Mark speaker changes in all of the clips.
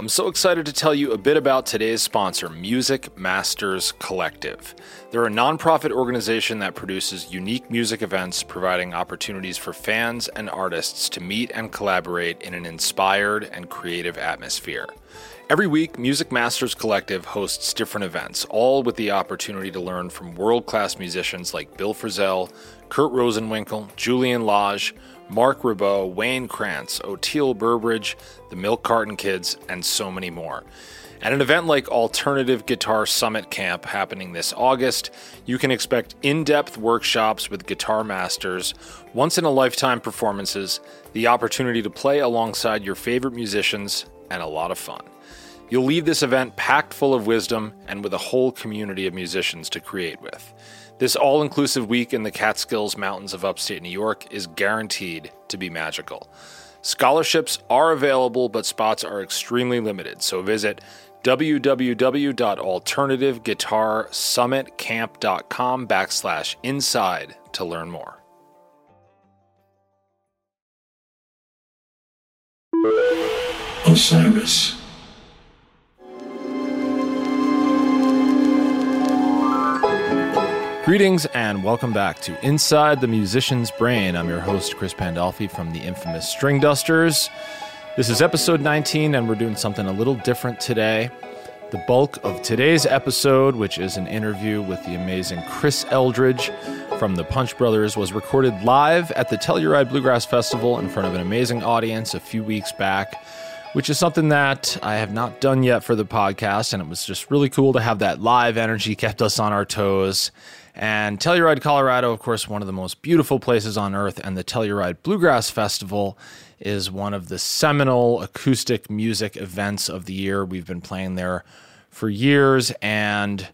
Speaker 1: I'm so excited to tell you a bit about today's sponsor, Music Masters Collective. They're a nonprofit organization that produces unique music events, providing opportunities for fans and artists to meet and collaborate in an inspired and creative atmosphere. Every week, Music Masters Collective hosts different events, all with the opportunity to learn from world class musicians like Bill Frisell, Kurt Rosenwinkel, Julian Lage, Marc Ribot, Wayne Krantz, Oteil Burbridge, the Milk Carton Kids, and so many more. At an event like Alternative Guitar Summit Camp happening this August, you can expect in depth workshops with guitar masters, once in a lifetime performances, the opportunity to play alongside your favorite musicians, and a lot of fun. You'll leave this event packed full of wisdom and with a whole community of musicians to create with. This all inclusive week in the Catskills Mountains of upstate New York is guaranteed to be magical. Scholarships are available, but spots are extremely limited, so visit www.alternativeguitarsummitcamp.com backslash inside to learn more.
Speaker 2: Osiris.
Speaker 1: Greetings and welcome back to Inside the Musician's Brain. I'm your host, Chris Pandolfi from the infamous String Dusters. This is episode 19, and we're doing something a little different today. The bulk of today's episode, which is an interview with the amazing Chris Eldridge from the Punch Brothers, was recorded live at the Telluride Bluegrass Festival in front of an amazing audience a few weeks back which is something that I have not done yet for the podcast. And it was just really cool to have that live energy, kept us on our toes. And Telluride, Colorado, of course, one of the most beautiful places on earth. And the Telluride Bluegrass Festival is one of the seminal acoustic music events of the year. We've been playing there for years. And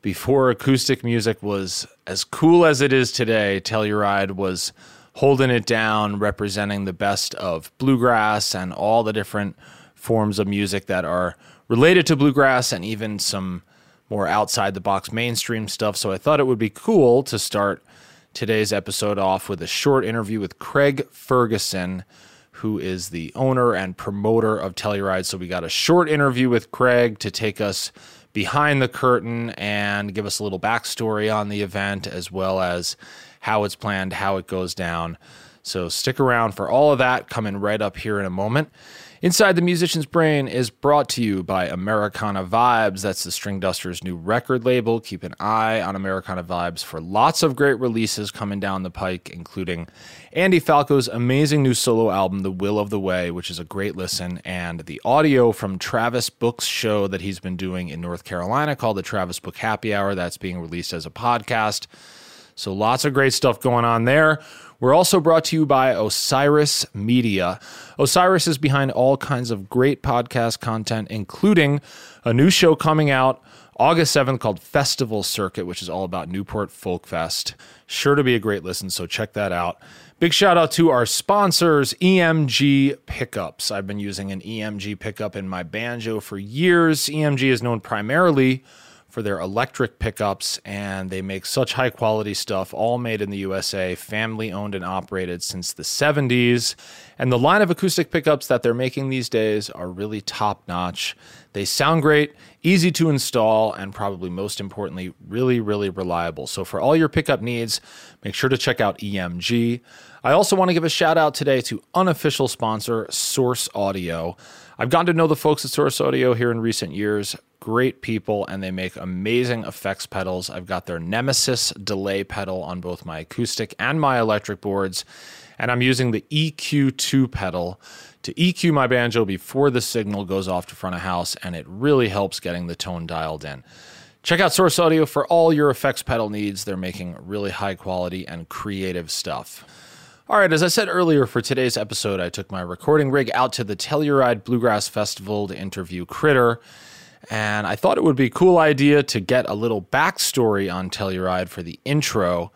Speaker 1: before acoustic music was as cool as it is today, Telluride was holding it down, representing the best of bluegrass and all the different forms of music that are related to bluegrass and even some more outside the box mainstream stuff. So I thought it would be cool to start today's episode off with a short interview with Craig Ferguson, who is the owner and promoter of Telluride. So we got a short interview with Craig to take us behind the curtain and give us a little backstory on the event as well as how it's planned, how it goes down. So stick around for all of that coming right up here in a moment. Inside the Musician's Brain is brought to you by Americana Vibes. That's the String Dusters' new record label. Keep an eye on Americana Vibes for lots of great releases coming down the pike, including Andy Falco's amazing new solo album, The Will of the Way, which is a great listen, and the audio from Travis Book's show that he's been doing in North Carolina called the Travis Book Happy Hour. That's being released as a podcast. So lots of great stuff going on there. We're also brought to you by Osiris Media. Osiris is behind all kinds of great podcast content, including a new show coming out August 7th called Festival Circuit, which is all about Newport Folk Fest. Sure to be a great listen, so check that out. Big shout out to our sponsors, EMG Pickups. I've been using an EMG pickup in my banjo for years. EMG is known primarily for their electric pickups, and they make such high quality stuff, all made in the USA, family owned and operated since the 70s. And the line of acoustic pickups that they're making these days are really top notch. They sound great, easy to install, and probably most importantly, really, really reliable. So, for all your pickup needs, make sure to check out EMG. I also want to give a shout out today to unofficial sponsor Source Audio. I've gotten to know the folks at Source Audio here in recent years great people and they make amazing effects pedals. I've got their Nemesis delay pedal on both my acoustic and my electric boards, and I'm using the EQ2 pedal to EQ my banjo before the signal goes off to front of house, and it really helps getting the tone dialed in. Check out Source Audio for all your effects pedal needs. They're making really high quality and creative stuff. All right, as I said earlier, for today's episode, I took my recording rig out to the Telluride Bluegrass Festival to interview Critter. And I thought it would be a cool idea to get a little backstory on Telluride for the intro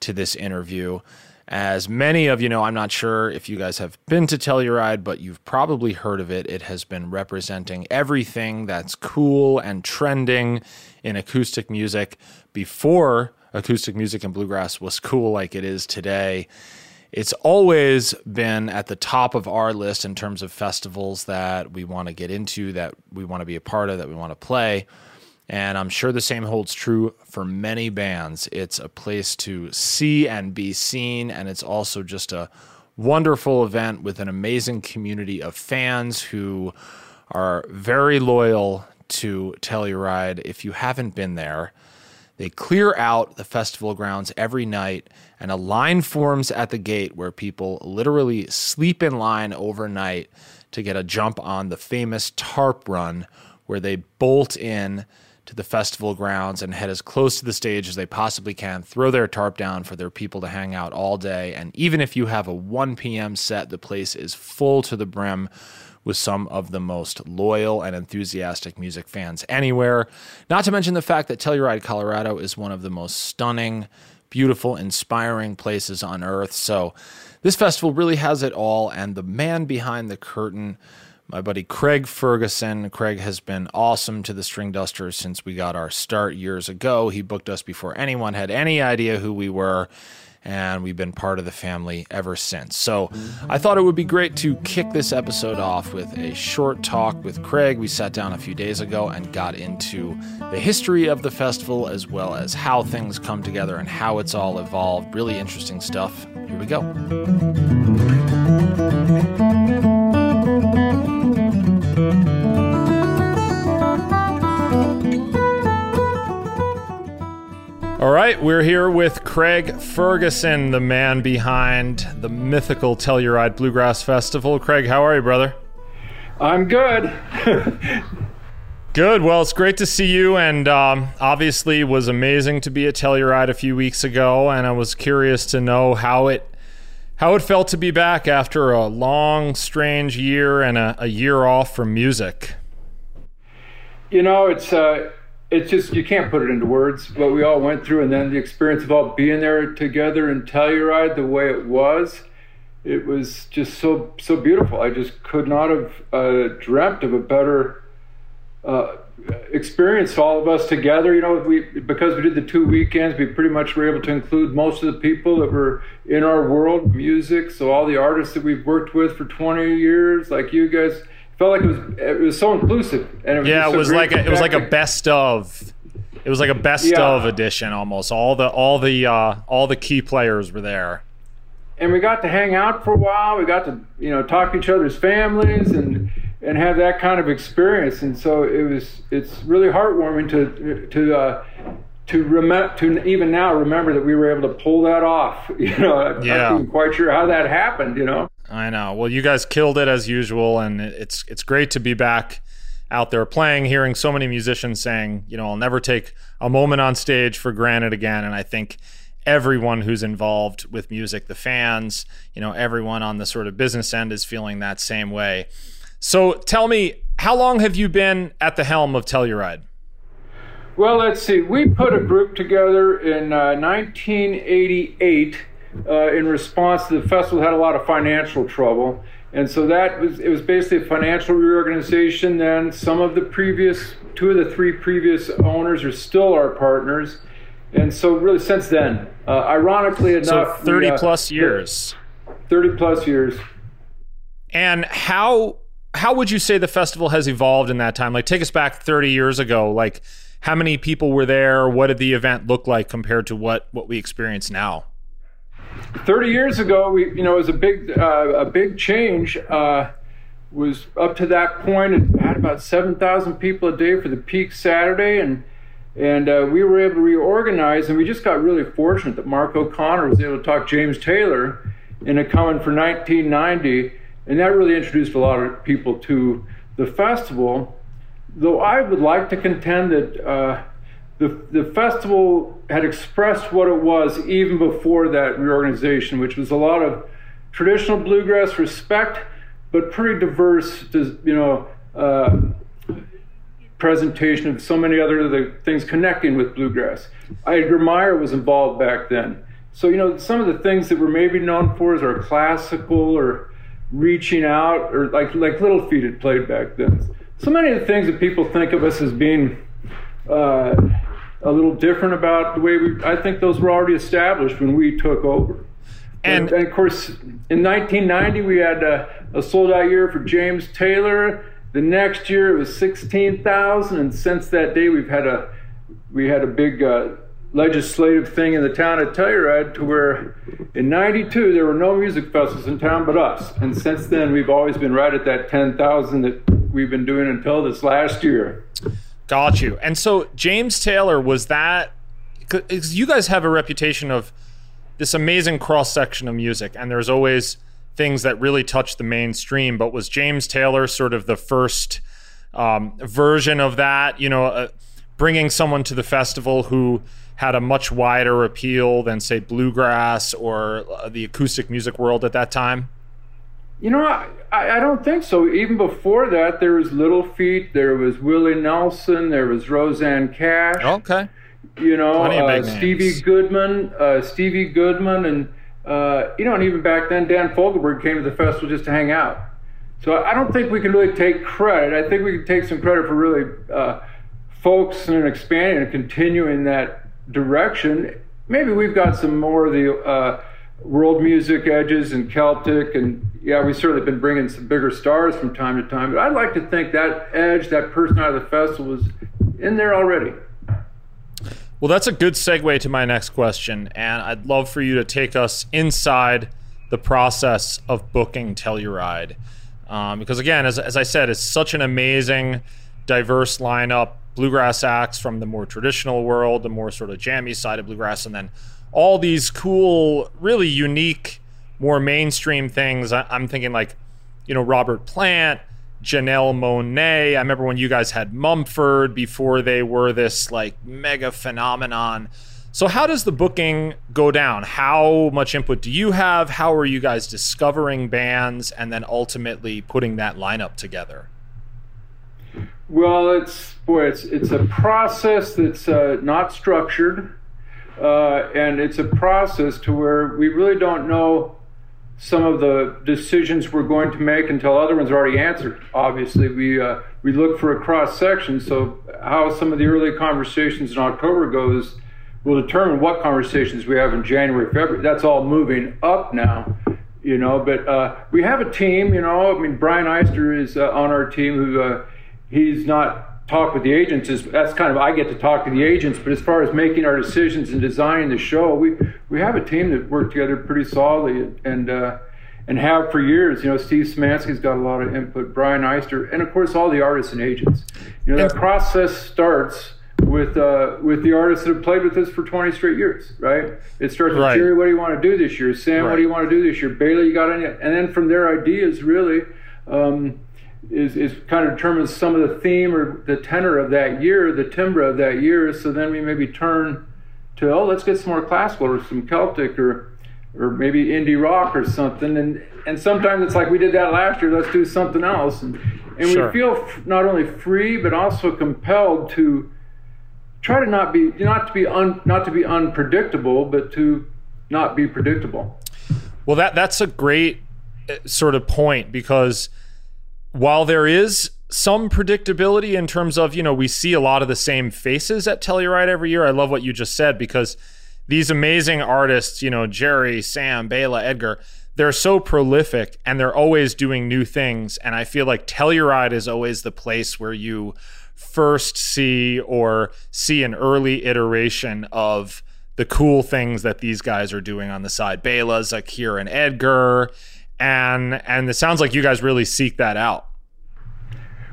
Speaker 1: to this interview. As many of you know, I'm not sure if you guys have been to Telluride, but you've probably heard of it. It has been representing everything that's cool and trending in acoustic music before acoustic music and bluegrass was cool like it is today it's always been at the top of our list in terms of festivals that we want to get into, that we want to be a part of, that we want to play. And I'm sure the same holds true for many bands. It's a place to see and be seen, and it's also just a wonderful event with an amazing community of fans who are very loyal to Telluride. If you haven't been there, they clear out the festival grounds every night, and a line forms at the gate where people literally sleep in line overnight to get a jump on the famous tarp run, where they bolt in to the festival grounds and head as close to the stage as they possibly can, throw their tarp down for their people to hang out all day. And even if you have a 1 p.m. set, the place is full to the brim with some of the most loyal and enthusiastic music fans anywhere. Not to mention the fact that Telluride, Colorado is one of the most stunning, beautiful, inspiring places on earth. So this festival really has it all. And the man behind the curtain, my buddy Craig Ferguson. Craig has been awesome to the String Dusters since we got our start years ago. He booked us before anyone had any idea who we were and we've been part of the family ever since. So I thought it would be great to kick this episode off with a short talk with Craig. We sat down a few days ago and got into the history of the festival as well as how things come together and how it's all evolved. Really interesting stuff. Here we go. All right, we're here with Craig Ferguson, the man behind the mythical Telluride Bluegrass Festival. Craig, how are you, brother?
Speaker 2: I'm good.
Speaker 1: good. Well, it's great to see you, and um, obviously, it was amazing to be at Telluride a few weeks ago. And I was curious to know how it how it felt to be back after a long, strange year and a, a year off from music.
Speaker 2: You know, it's uh, it's just you can't put it into words what we all went through and then the experience of all being there together in Telluride the way it was it was just so so beautiful. I just could not have uh, dreamt of a better uh, experience all of us together. You know we because we did the two weekends we pretty much were able to include most of the people that were in our world music so all the artists that we've worked with for 20 years like you guys felt like it was it was so inclusive
Speaker 1: and it was yeah it was like a, it was like a best of it was like a best yeah. of edition almost. All the all the uh, all the key players were there.
Speaker 2: And we got to hang out for a while. We got to you know talk to each other's families and and have that kind of experience. And so it was it's really heartwarming to to uh, to remember to even now remember that we were able to pull that off. You know yeah. i'm not quite sure how that happened you know
Speaker 1: I know. Well, you guys killed it as usual, and it's it's great to be back out there playing, hearing so many musicians saying, you know, I'll never take a moment on stage for granted again. And I think everyone who's involved with music, the fans, you know, everyone on the sort of business end is feeling that same way. So tell me, how long have you been at the helm of Telluride?
Speaker 2: Well, let's see. We put a group together in uh, 1988 uh, in response to the festival had a lot of financial trouble, And so that was it was basically a financial reorganization. Then some of the previous two of the three previous owners are still our partners, and so really since then, uh, ironically enough,
Speaker 1: so thirty we, uh, plus years.
Speaker 2: Thirty plus years.
Speaker 1: And how how would you say the festival has evolved in that time? Like, take us back thirty years ago. Like, how many people were there? What did the event look like compared to what what we experience now?
Speaker 2: 30 years ago, we, you know, it was a big, uh, a big change. Uh, was up to that point, it had about 7,000 people a day for the peak Saturday, and and uh, we were able to reorganize, and we just got really fortunate that Mark O'Connor was able to talk James Taylor into coming for 1990, and that really introduced a lot of people to the festival. Though I would like to contend that uh, the, the festival had expressed what it was even before that reorganization, which was a lot of traditional bluegrass respect, but pretty diverse, you know, uh, presentation of so many other things connecting with bluegrass. Edgar Meyer was involved back then. So, you know, some of the things that we're maybe known for is our classical or reaching out or like, like Little Feat had played back then. So many of the things that people think of us as being uh, a little different about the way we. I think those were already established when we took over. And, and of course, in 1990 we had a, a sold out year for James Taylor. The next year it was 16,000, and since that day we've had a we had a big uh, legislative thing in the town of Telluride to where in 92 there were no music festivals in town but us. And since then we've always been right at that 10,000 that we've been doing until this last year.
Speaker 1: Got you. And so James Taylor was that because you guys have a reputation of this amazing cross section of music, and there's always things that really touch the mainstream. But was James Taylor sort of the first um, version of that? You know, uh, bringing someone to the festival who had a much wider appeal than, say, bluegrass or uh, the acoustic music world at that time.
Speaker 2: You know, I, I don't think so. Even before that, there was Little Feat, there was Willie Nelson, there was Rosanne Cash.
Speaker 1: Okay.
Speaker 2: You know, uh, Stevie Goodman, uh, Stevie Goodman, and uh, you know, and even back then, Dan Fogelberg came to the festival just to hang out. So I don't think we can really take credit. I think we can take some credit for really uh, focusing and expanding and continuing that direction. Maybe we've got some more of the uh, world music edges and Celtic, and yeah, we've certainly been bringing some bigger stars from time to time. But I'd like to think that edge, that person out of the festival, was in there already.
Speaker 1: Well, that's a good segue to my next question, and I'd love for you to take us inside the process of booking Telluride, um, because again, as as I said, it's such an amazing, diverse lineup. Bluegrass acts from the more traditional world, the more sort of jammy side of bluegrass, and then all these cool, really unique, more mainstream things. I, am thinking like, you know, Robert Plant, Janelle Monáe. I remember when you guys had Mumford before they were this like mega phenomenon. So, how does the booking go down? How much input do you have? How are you guys discovering bands and then ultimately putting that lineup together?
Speaker 2: Well, it's boy, it's it's a process that's uh, not structured. Uh, and it's a process to where we really don't know some of the decisions we're going to make until other ones are already answered. Obviously, we uh, we look for a cross section, so how some of the early conversations in October goes will determine what conversations we have in January, February. That's all moving up now, you know. But uh, we have a team, you know. I mean, Brian Eister is uh, on our team who uh, he's not talk with the agents is that's kind of I get to talk to the agents, but as far as making our decisions and designing the show, we we have a team that work together pretty solidly and uh, and have for years. You know, Steve Szymanski's got a lot of input, Brian Eister, and of course all the artists and agents. You know, that process starts with uh, with the artists that have played with us for 20 straight years, right? It starts with right. Jerry, what do you want to do this year? Sam, right. what do you want to do this year? Bela, you got any? And then from their ideas, really. Um, is, is kind of determines some of the theme or the tenor of that year, the timbre of that year. So then we maybe turn to, oh, let's get some more classical or some Celtic or or maybe indie rock or something. And and sometimes it's like we did that last year. Let's do something else. And and sure. we feel f- not only free but also compelled to try to not be not to be un, not to be unpredictable, but to not be predictable.
Speaker 1: Well, that that's a great uh, sort of point because while there is some predictability in terms of, you know, we see a lot of the same faces at Telluride every year. I love what you just said because these amazing artists, you know, Jerry, Sam, Bela, Edgar, they're so prolific and they're always doing new things. And I feel like Telluride is always the place where you first see or see an early iteration of the cool things that these guys are doing on the side. Bela, Zakir, and Edgar. And and it sounds like you guys really seek that out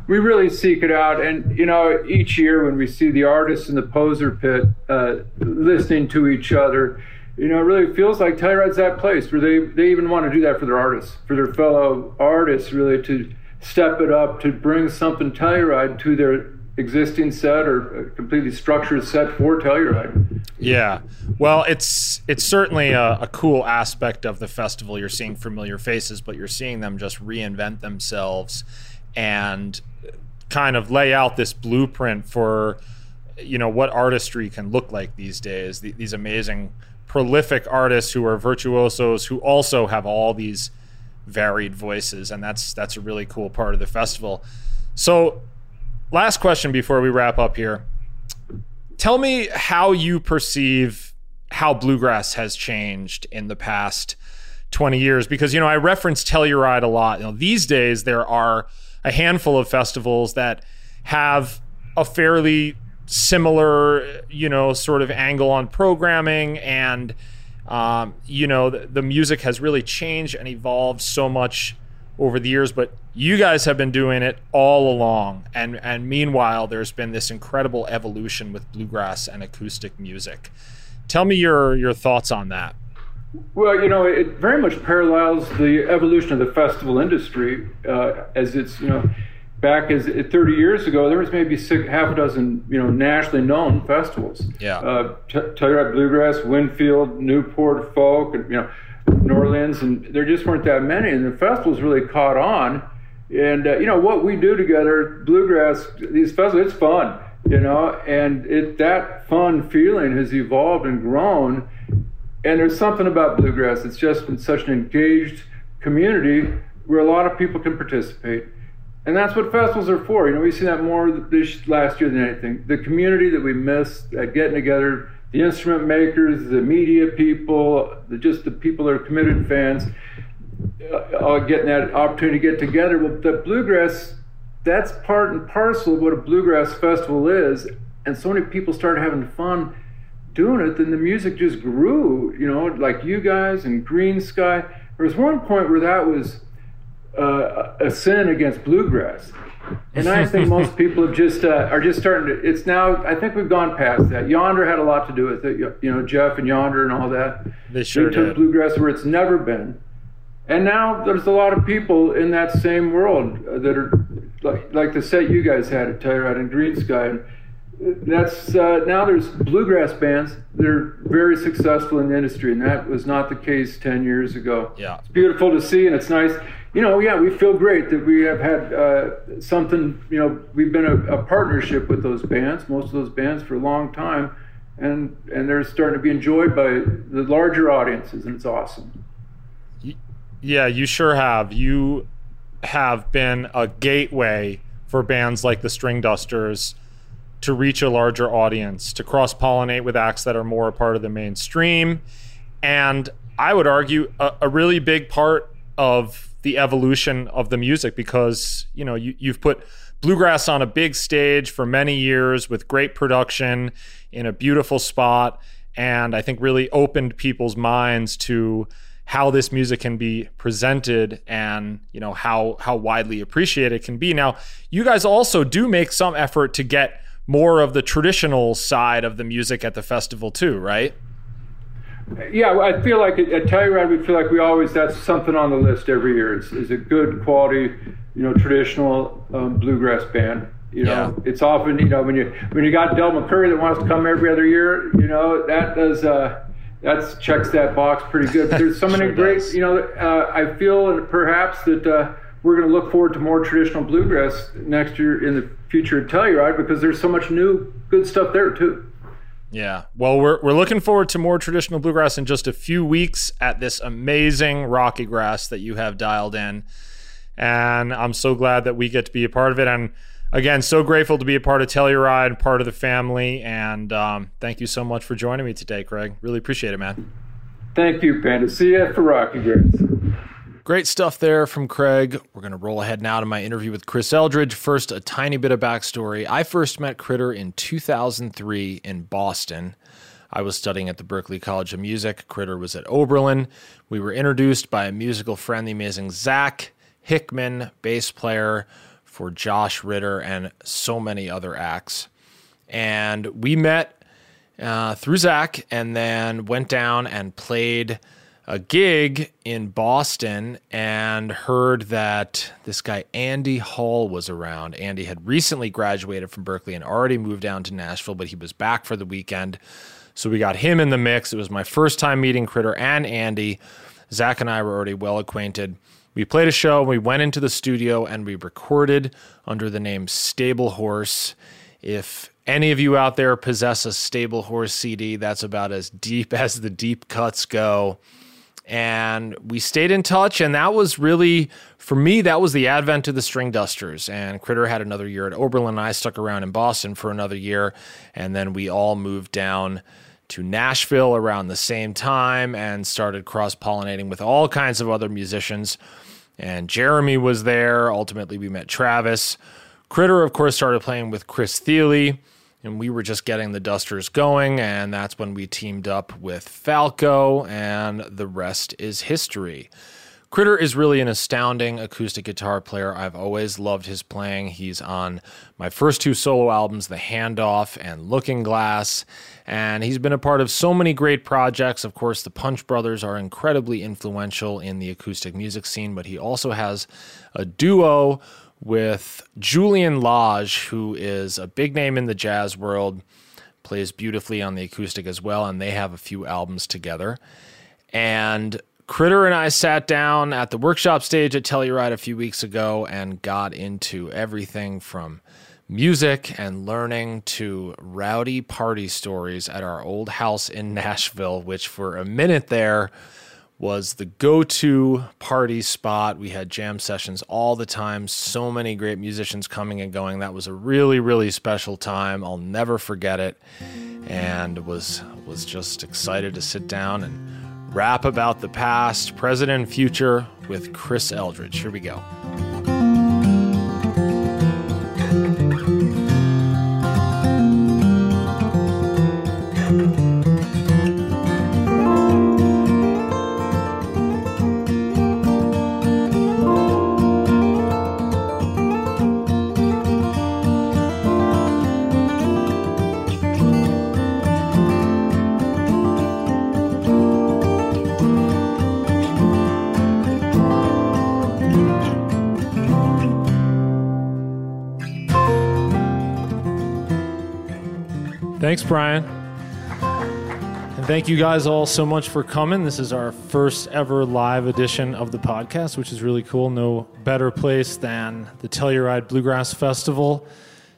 Speaker 2: we really seek it out. And, you know, each year when we see the artists in the poser pit uh, listening to each other, you know, it really feels like Telluride's that place where they, they even want to do that for their artists, for their fellow artists, really to step it up, to bring something Telluride to their existing set or completely structured set for Telluride.
Speaker 1: Yeah, well, it's it's certainly a, a, cool aspect of the festival. You're seeing familiar faces, but you're seeing them just reinvent themselves and kind of lay out this blueprint for you know what artistry can look like these days these amazing prolific artists who are virtuosos who also have all these varied voices and that's that's a really cool part of the festival so last question before we wrap up here. Tell me how you perceive how bluegrass has changed in the past 20 years because you know I reference Telluride a lot. You know these days there are a handful of festivals that have a fairly similar, you know, sort of angle on programming and um, you know, the, the, music has really changed and evolved so much over the years, but you guys have been doing it all along. And and meanwhile, there's been this incredible evolution with bluegrass and acoustic music. Tell me your your thoughts on that.
Speaker 2: Well, you know, it very much parallels the evolution of the festival industry, uh, as it's you know, back as 30 years ago, there was maybe six, half a dozen you know nationally known festivals.
Speaker 1: Yeah. Uh,
Speaker 2: Telluride Bluegrass, Winfield, Newport Folk, and you know, New Orleans, and there just weren't that many, and the festivals really caught on. And uh, you know what we do together, bluegrass, these festivals, it's fun, you know, and it that fun feeling has evolved and grown and there's something about bluegrass. It's just been such an engaged community where a lot of people can participate. And that's what festivals are for. You know, we see that more this last year than anything. The community that we miss at getting together, the instrument makers, the media people, the, just the people that are committed fans, uh, all getting that opportunity to get together. Well, the bluegrass, that's part and parcel of what a bluegrass festival is. And so many people started having fun doing it, then the music just grew, you know, like you guys and Greensky. There was one point where that was uh, a sin against bluegrass. And I think most people have just uh, are just starting to. It's now. I think we've gone past that. Yonder had a lot to do with it. You know, Jeff and Yonder and all that.
Speaker 1: They sure
Speaker 2: they took
Speaker 1: did.
Speaker 2: bluegrass where it's never been. And now there's a lot of people in that same world that are like, like the set you guys had at Telluride and Greensky. And, that's uh, now there's bluegrass bands that are very successful in the industry, and that was not the case 10 years ago.
Speaker 1: Yeah.
Speaker 2: It's beautiful to see, and it's nice. You know, yeah, we feel great that we have had uh, something, you know, we've been a, a, partnership with those bands, most of those bands for a long time, and, and they're starting to be enjoyed by the larger audiences, and it's awesome.
Speaker 1: Yeah, you sure have. You have been a gateway for bands like the String Dusters to reach a larger audience, to cross pollinate with acts that are more a part of the mainstream. And I would argue a, a, really big part of the evolution of the music because, you know, you, you've put bluegrass on a big stage for many years with great production in a beautiful spot. And I think really opened people's minds to how this music can be presented and you know how how widely appreciated it can be now you guys also do make some effort to get more of the traditional side of the music at the festival too, right?
Speaker 2: Yeah, I feel like at Telluride, we feel like we always that's something on the list every year. Is, is a good quality, you know, traditional um, bluegrass band. You know, yeah. it's often you know when you when you got Del McCoury that wants to come every other year. You know, that does uh, that checks that box pretty good. There's so many sure great. Does. You know, uh, I feel perhaps that. Uh, we're going to look forward to more traditional bluegrass next year in the future at Telluride because there's so much new good stuff there too.
Speaker 1: Yeah. Well, we're, we're looking forward to more traditional bluegrass in just a few weeks at this amazing RockyGrass that you have dialed in. And I'm so glad that we get to be a part of it. And again, so grateful to be a part of Telluride, part of the family. And um, thank you so much for joining me today, Craig. Really appreciate it, man.
Speaker 2: Thank you, Panda. See you for RockyGrass.
Speaker 1: Great stuff there from Craig. We're going to roll ahead now to my interview with Chris Eldridge. First, a tiny bit of backstory. I first met Critter in 2003 in Boston. I was studying at the Berklee College of Music. Critter was at Oberlin. We were introduced by a musical friend, the amazing Zach Hickman, bass player for Josh Ritter and so many other acts. And we met uh, through Zach and then went down and played a gig in Boston and heard that this guy Andy Hall was around. Andy had recently graduated from Berklee and already moved down to Nashville, but he was back for the weekend. So we got him in the mix. It was my first time meeting Critter and Andy. Zach and I were already well acquainted. We played a show, we went into the studio, and we recorded under the name Stable Horse. If any of you out there possess a Stable Horse CD, that's about as deep as the deep cuts go and we stayed in touch and that was really for me that was the advent of the string dusters. And critter had another year at oberlin and i stuck around in boston for another year and then we all moved down to nashville around the same time and started cross-pollinating with all kinds of other musicians. And jeremy was there. Ultimately we met travis. Critter of course started playing with chris thile and we were just getting the dusters going and that's when we teamed up with falco and the rest is history. Critter is really an astounding acoustic guitar player. I've always loved his playing. He's on my first two solo albums the handoff and looking glass. And he's been a part of so many great projects. Of course the punch brothers are incredibly influential in the acoustic music scene but he also has a duo with Julian Lage, who is a big name in the jazz world, plays beautifully on the acoustic as well, and they have a few albums together. And Critter and I sat down at the workshop stage at Telluride a few weeks ago and got into everything from music and learning to rowdy party stories at our old house in Nashville, which for a minute there was the go to party spot. We had jam sessions all the time, so many great musicians coming and going. That was a really, really special time. I'll never forget it. And was was just excited to sit down and rap about the past, present, and future with Chris Eldridge. Here we go. Thanks, Brian. And thank you guys all so much for coming. This is our first ever live edition of the podcast, which is really cool. No better place than the Telluride Bluegrass Festival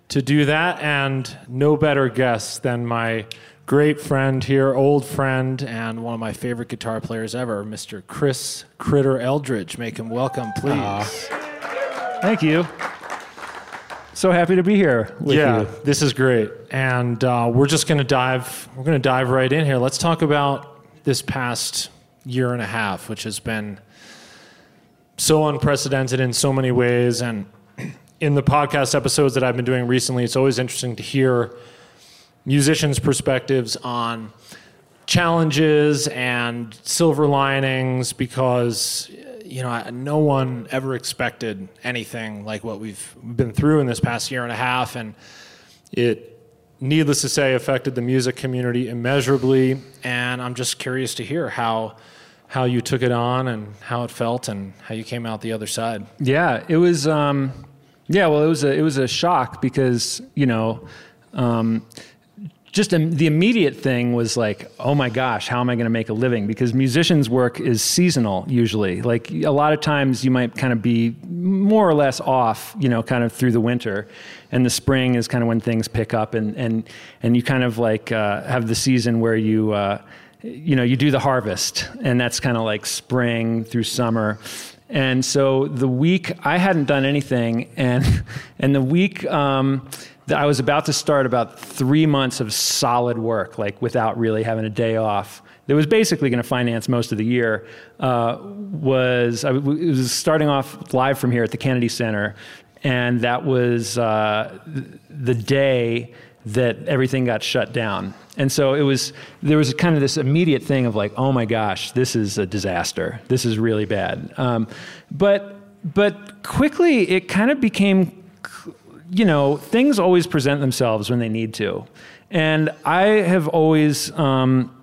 Speaker 1: to do that, and no better guest than my great friend here, old friend, and one of my favorite guitar players ever, Mr. Chris Critter Eldridge. Make him welcome, please. Uh,
Speaker 3: thank you so happy to be here
Speaker 1: yeah,
Speaker 3: you.
Speaker 1: this is great, and uh, we're just going to dive. We're going to dive right in here. Let's talk about this past year and a half, which has been so unprecedented in so many ways. And in the podcast episodes that I've been doing recently, it's always interesting to hear musicians' perspectives on challenges and silver linings because you know, no one ever expected anything like what we've been through in this past year and a half, and it, needless to say, affected the music community immeasurably. And I'm just curious to hear how how you took it on and how it felt and how you came out the other side.
Speaker 3: Yeah, it was. Um, yeah, well, it was a it was a shock because you know. Um, just the immediate thing was like, oh my gosh, how am I going to make a living? Because musicians' work is seasonal usually. Like a lot of times you might kind of be more or less off, you know, kind of through the winter, and the spring is kind of when things pick up, and and and you kind of like uh, have the season where you. Uh, you know, you do the harvest, and that's kind of like spring through summer. And so the week I hadn't done anything, and and the week um, I was about to start about three months of solid work, like without really having a day off. That was basically going to finance most of the year. Uh, was I was starting off live from here at the Kennedy Center, and that was uh, the day that everything got shut down. And so it was there was kind of this immediate thing of like, oh my gosh, this is a disaster. This is really bad. Um, but but quickly it kind of became you know, things always present themselves when they need to. And I have always um,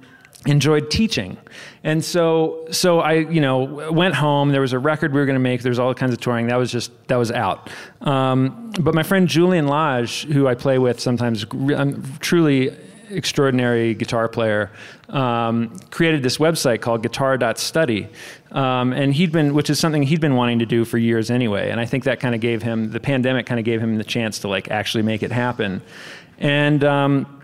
Speaker 3: enjoyed teaching. And so, so I, you know, went home. There was a record we were going to make. There's all kinds of touring. That was just that was out. Um, but my friend Julian Lage, who I play with sometimes, I'm truly extraordinary guitar player, um, created this website called guitar.study. Um, and he'd been, which is something he'd been wanting to do for years anyway. And I think that kind of gave him, the pandemic kind of gave him the chance to like actually make it happen. And um,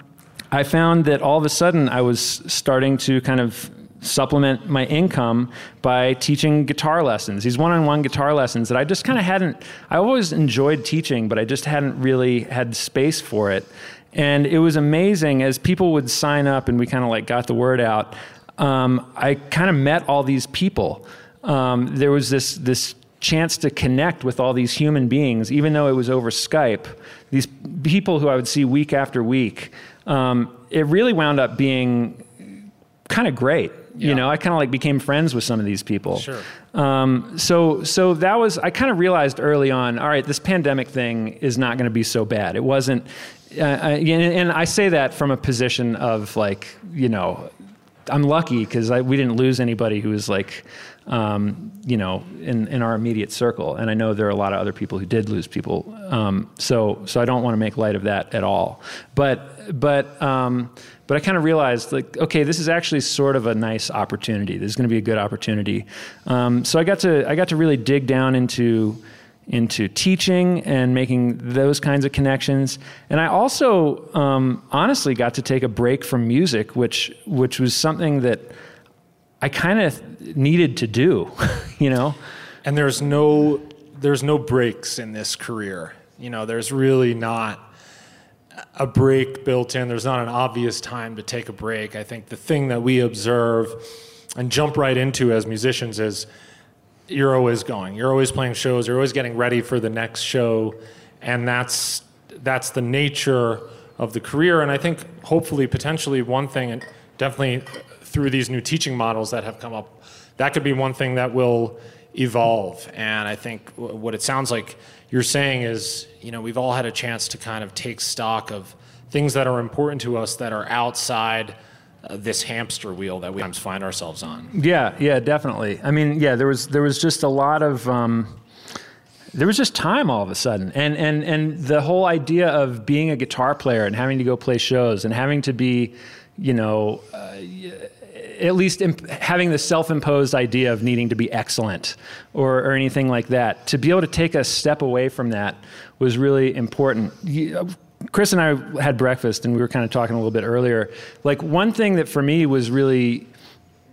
Speaker 3: I found that all of a sudden I was starting to kind of supplement my income by teaching guitar lessons these one-on-one guitar lessons that i just kind of hadn't i always enjoyed teaching but i just hadn't really had space for it and it was amazing as people would sign up and we kind of like got the word out. Um, I kind of met all these people. Um, there was this this chance to connect with all these human beings, even though it was over Skype. These people who I would see week after week. Um, it really wound up being kind of great. Yeah. You know, I kind of like became friends with some of these people.
Speaker 1: Sure.
Speaker 3: Um, so, so that was I kind of realized early on. All right, this pandemic thing is not going to be so bad. It wasn't and I say that from a position of like, you know, I'm lucky because we didn't lose anybody who was like, um, you know, in, in our immediate circle. And I know there are a lot of other people who did lose people. Um, so, so I don't want to make light of that at all. But, but, um, but I kind of realized like, okay, this is actually sort of a nice opportunity. This is going to be a good opportunity. Um, so I got to, I got to really dig down into, into teaching and making those kinds of connections. And I also um, honestly got to take a break from music, which which was something that I kind of needed to do, you know.
Speaker 1: And there's no there's no breaks in this career. You know, there's really not a break built in. There's not an obvious time to take a break. I think the thing that we observe and jump right into as musicians is you're always going. You're always playing shows. You're always getting ready for the next show, and that's that's the nature of the career. And I think hopefully, potentially, one thing, and definitely through these new teaching models that have come up, that could be one thing that will evolve. And I think what it sounds like you're saying is, you know, we've all had a chance to kind of take stock of things that are important to us that are outside uh, this hamster wheel that we sometimes find ourselves on.
Speaker 3: Yeah, yeah, definitely. I mean, yeah, there was there was just a lot of um, there was just time all of a sudden, and and and the whole idea of being a guitar player and having to go play shows and having to be, you know. Uh, at least imp- having the self-imposed idea of needing to be excellent or, or anything like that to be able to take a step away from that was really important you, Chris and I had breakfast and we were kind of talking a little bit earlier. Like one thing that for me was really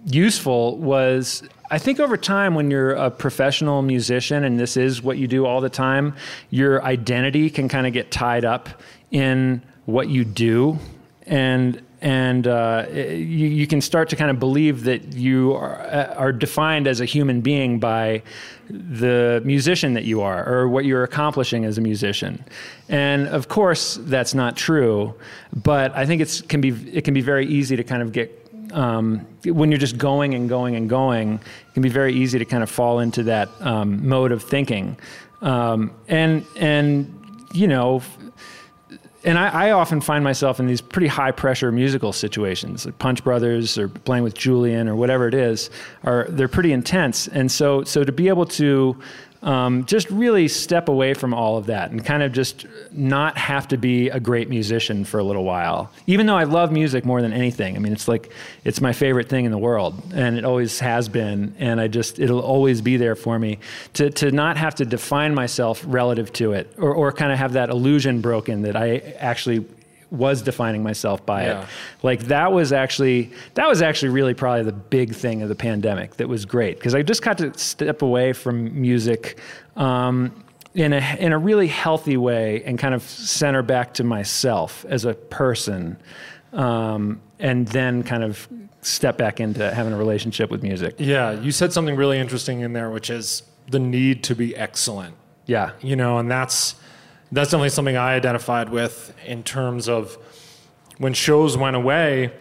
Speaker 3: useful was I think over time, when you're a professional musician and this is what you do all the time, your identity can kind of get tied up in what you do. And and uh, you, you, can start to kind of believe that you are, uh, are, defined as a human being by the musician that you are or what you're accomplishing as a musician. And of course, that's not true, but I think it's can be it can be very easy to kind of get um, when you're just going and going and going, it can be very easy to kind of fall into that um, mode of thinking. Um, and and you know, and I, I, often find myself in these pretty high pressure musical situations, like Punch Brothers or playing with Julian or whatever it is, are they're pretty intense. And so so to be able to um, just really step away from all of that and kind of just not have to be a great musician for a little while. Even though I love music more than anything. I mean, it's like it's my favorite thing in the world, and it always has been. And I just it'll always be there for me to to not have to define myself relative to it, or or kind of have that illusion broken that I actually was defining myself by
Speaker 1: Yeah.
Speaker 3: it. Like that was actually that was actually really probably the big thing of the pandemic that was great because I just got to step away from music um, in a in a really healthy way and kind of center back to myself as a person, um, and then kind of step back into having a relationship with music.
Speaker 1: Yeah, you said something really interesting in there, which is the need to be excellent.
Speaker 3: Yeah,
Speaker 1: you know, and that's that's definitely something I identified with in terms of when shows went away.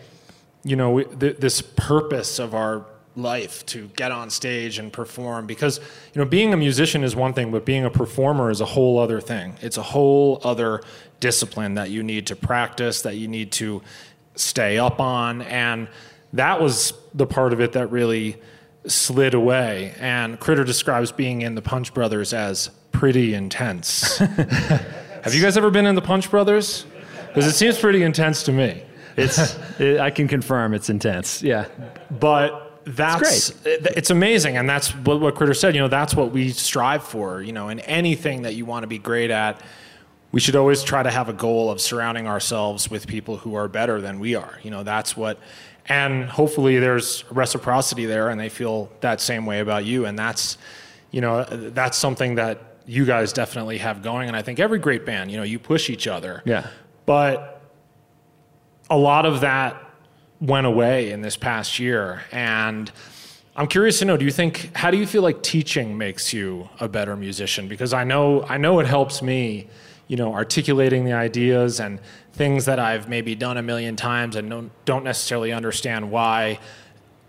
Speaker 1: You know, we, th- this purpose of our life to get on stage and perform because you know being a musician is one thing but being a performer is a whole other thing it's a whole other discipline that you need to practice that you need to stay up on and that was the part of it that really slid away and critter describes being in the punch brothers as pretty intense. Have you guys ever been in the punch brothers? Because it seems pretty intense to me.
Speaker 3: It's it, I can confirm it's intense. Yeah,
Speaker 1: but that's it- it's amazing and that's what, what critter said you know that's what we strive for you know in anything that you want to be great at we should always try to have a goal of surrounding ourselves with people who are better than we are you know that's what and hopefully there's reciprocity there and they feel that same way about you and that's you know that's something that you guys definitely have going and i think every great band you know you push each other
Speaker 3: yeah.
Speaker 1: but a lot of that went away in this past year. And I'm curious to know, do you think, how do you feel like teaching makes you a better musician? Because I know, I know it helps me, you know, articulating the ideas and things that I've maybe done a million times and don't, don't necessarily understand why.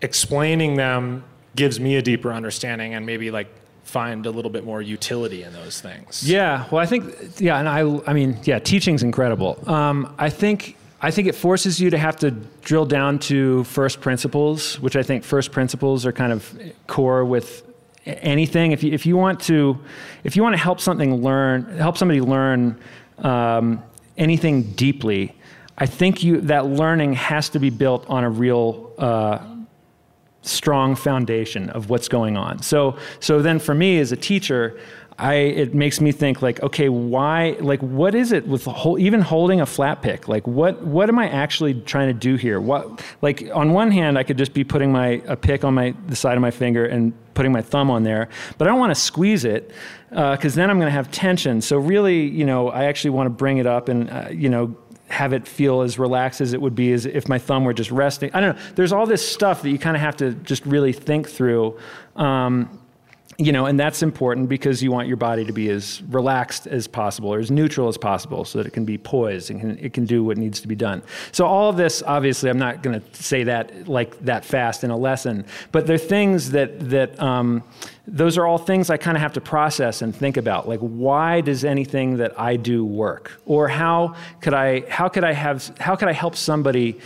Speaker 1: Explaining them gives me a deeper understanding and maybe like find a little bit more utility in those things.
Speaker 3: Yeah, well, I think yeah, and I I mean yeah, teaching's incredible. Um, I think I think it forces you to have to drill down to first principles, which I think first principles are kind of core with anything. If you if you want to if you want to help something learn help somebody learn um, anything deeply, I think you that learning has to be built on a real. Uh, strong foundation of what's going on. So so then for me as a teacher, I it makes me think like okay, why like what is it with whole even holding a flat pick? Like what what am I actually trying to do here? What like on one hand I could just be putting my a pick on my the side of my finger and putting my thumb on there, but I don't want to squeeze it because then I'm going to have tension. So really, you know, I actually want to bring it up and uh, you know have it feel as relaxed as it would be as if my thumb were just resting. I don't know. There's all this stuff that you kind of have to just really think through. Um, you know, and that's important because you want your body to be as relaxed as possible or as neutral as possible so that it can be poised and can, it can do what needs to be done. So, all of this, obviously, I'm not going to say that like that fast in a lesson, but they're things that, that um, those are all things I kind of have to process and think about. Like, why does anything that I do work? Or how could I, how could I have, how could I help somebody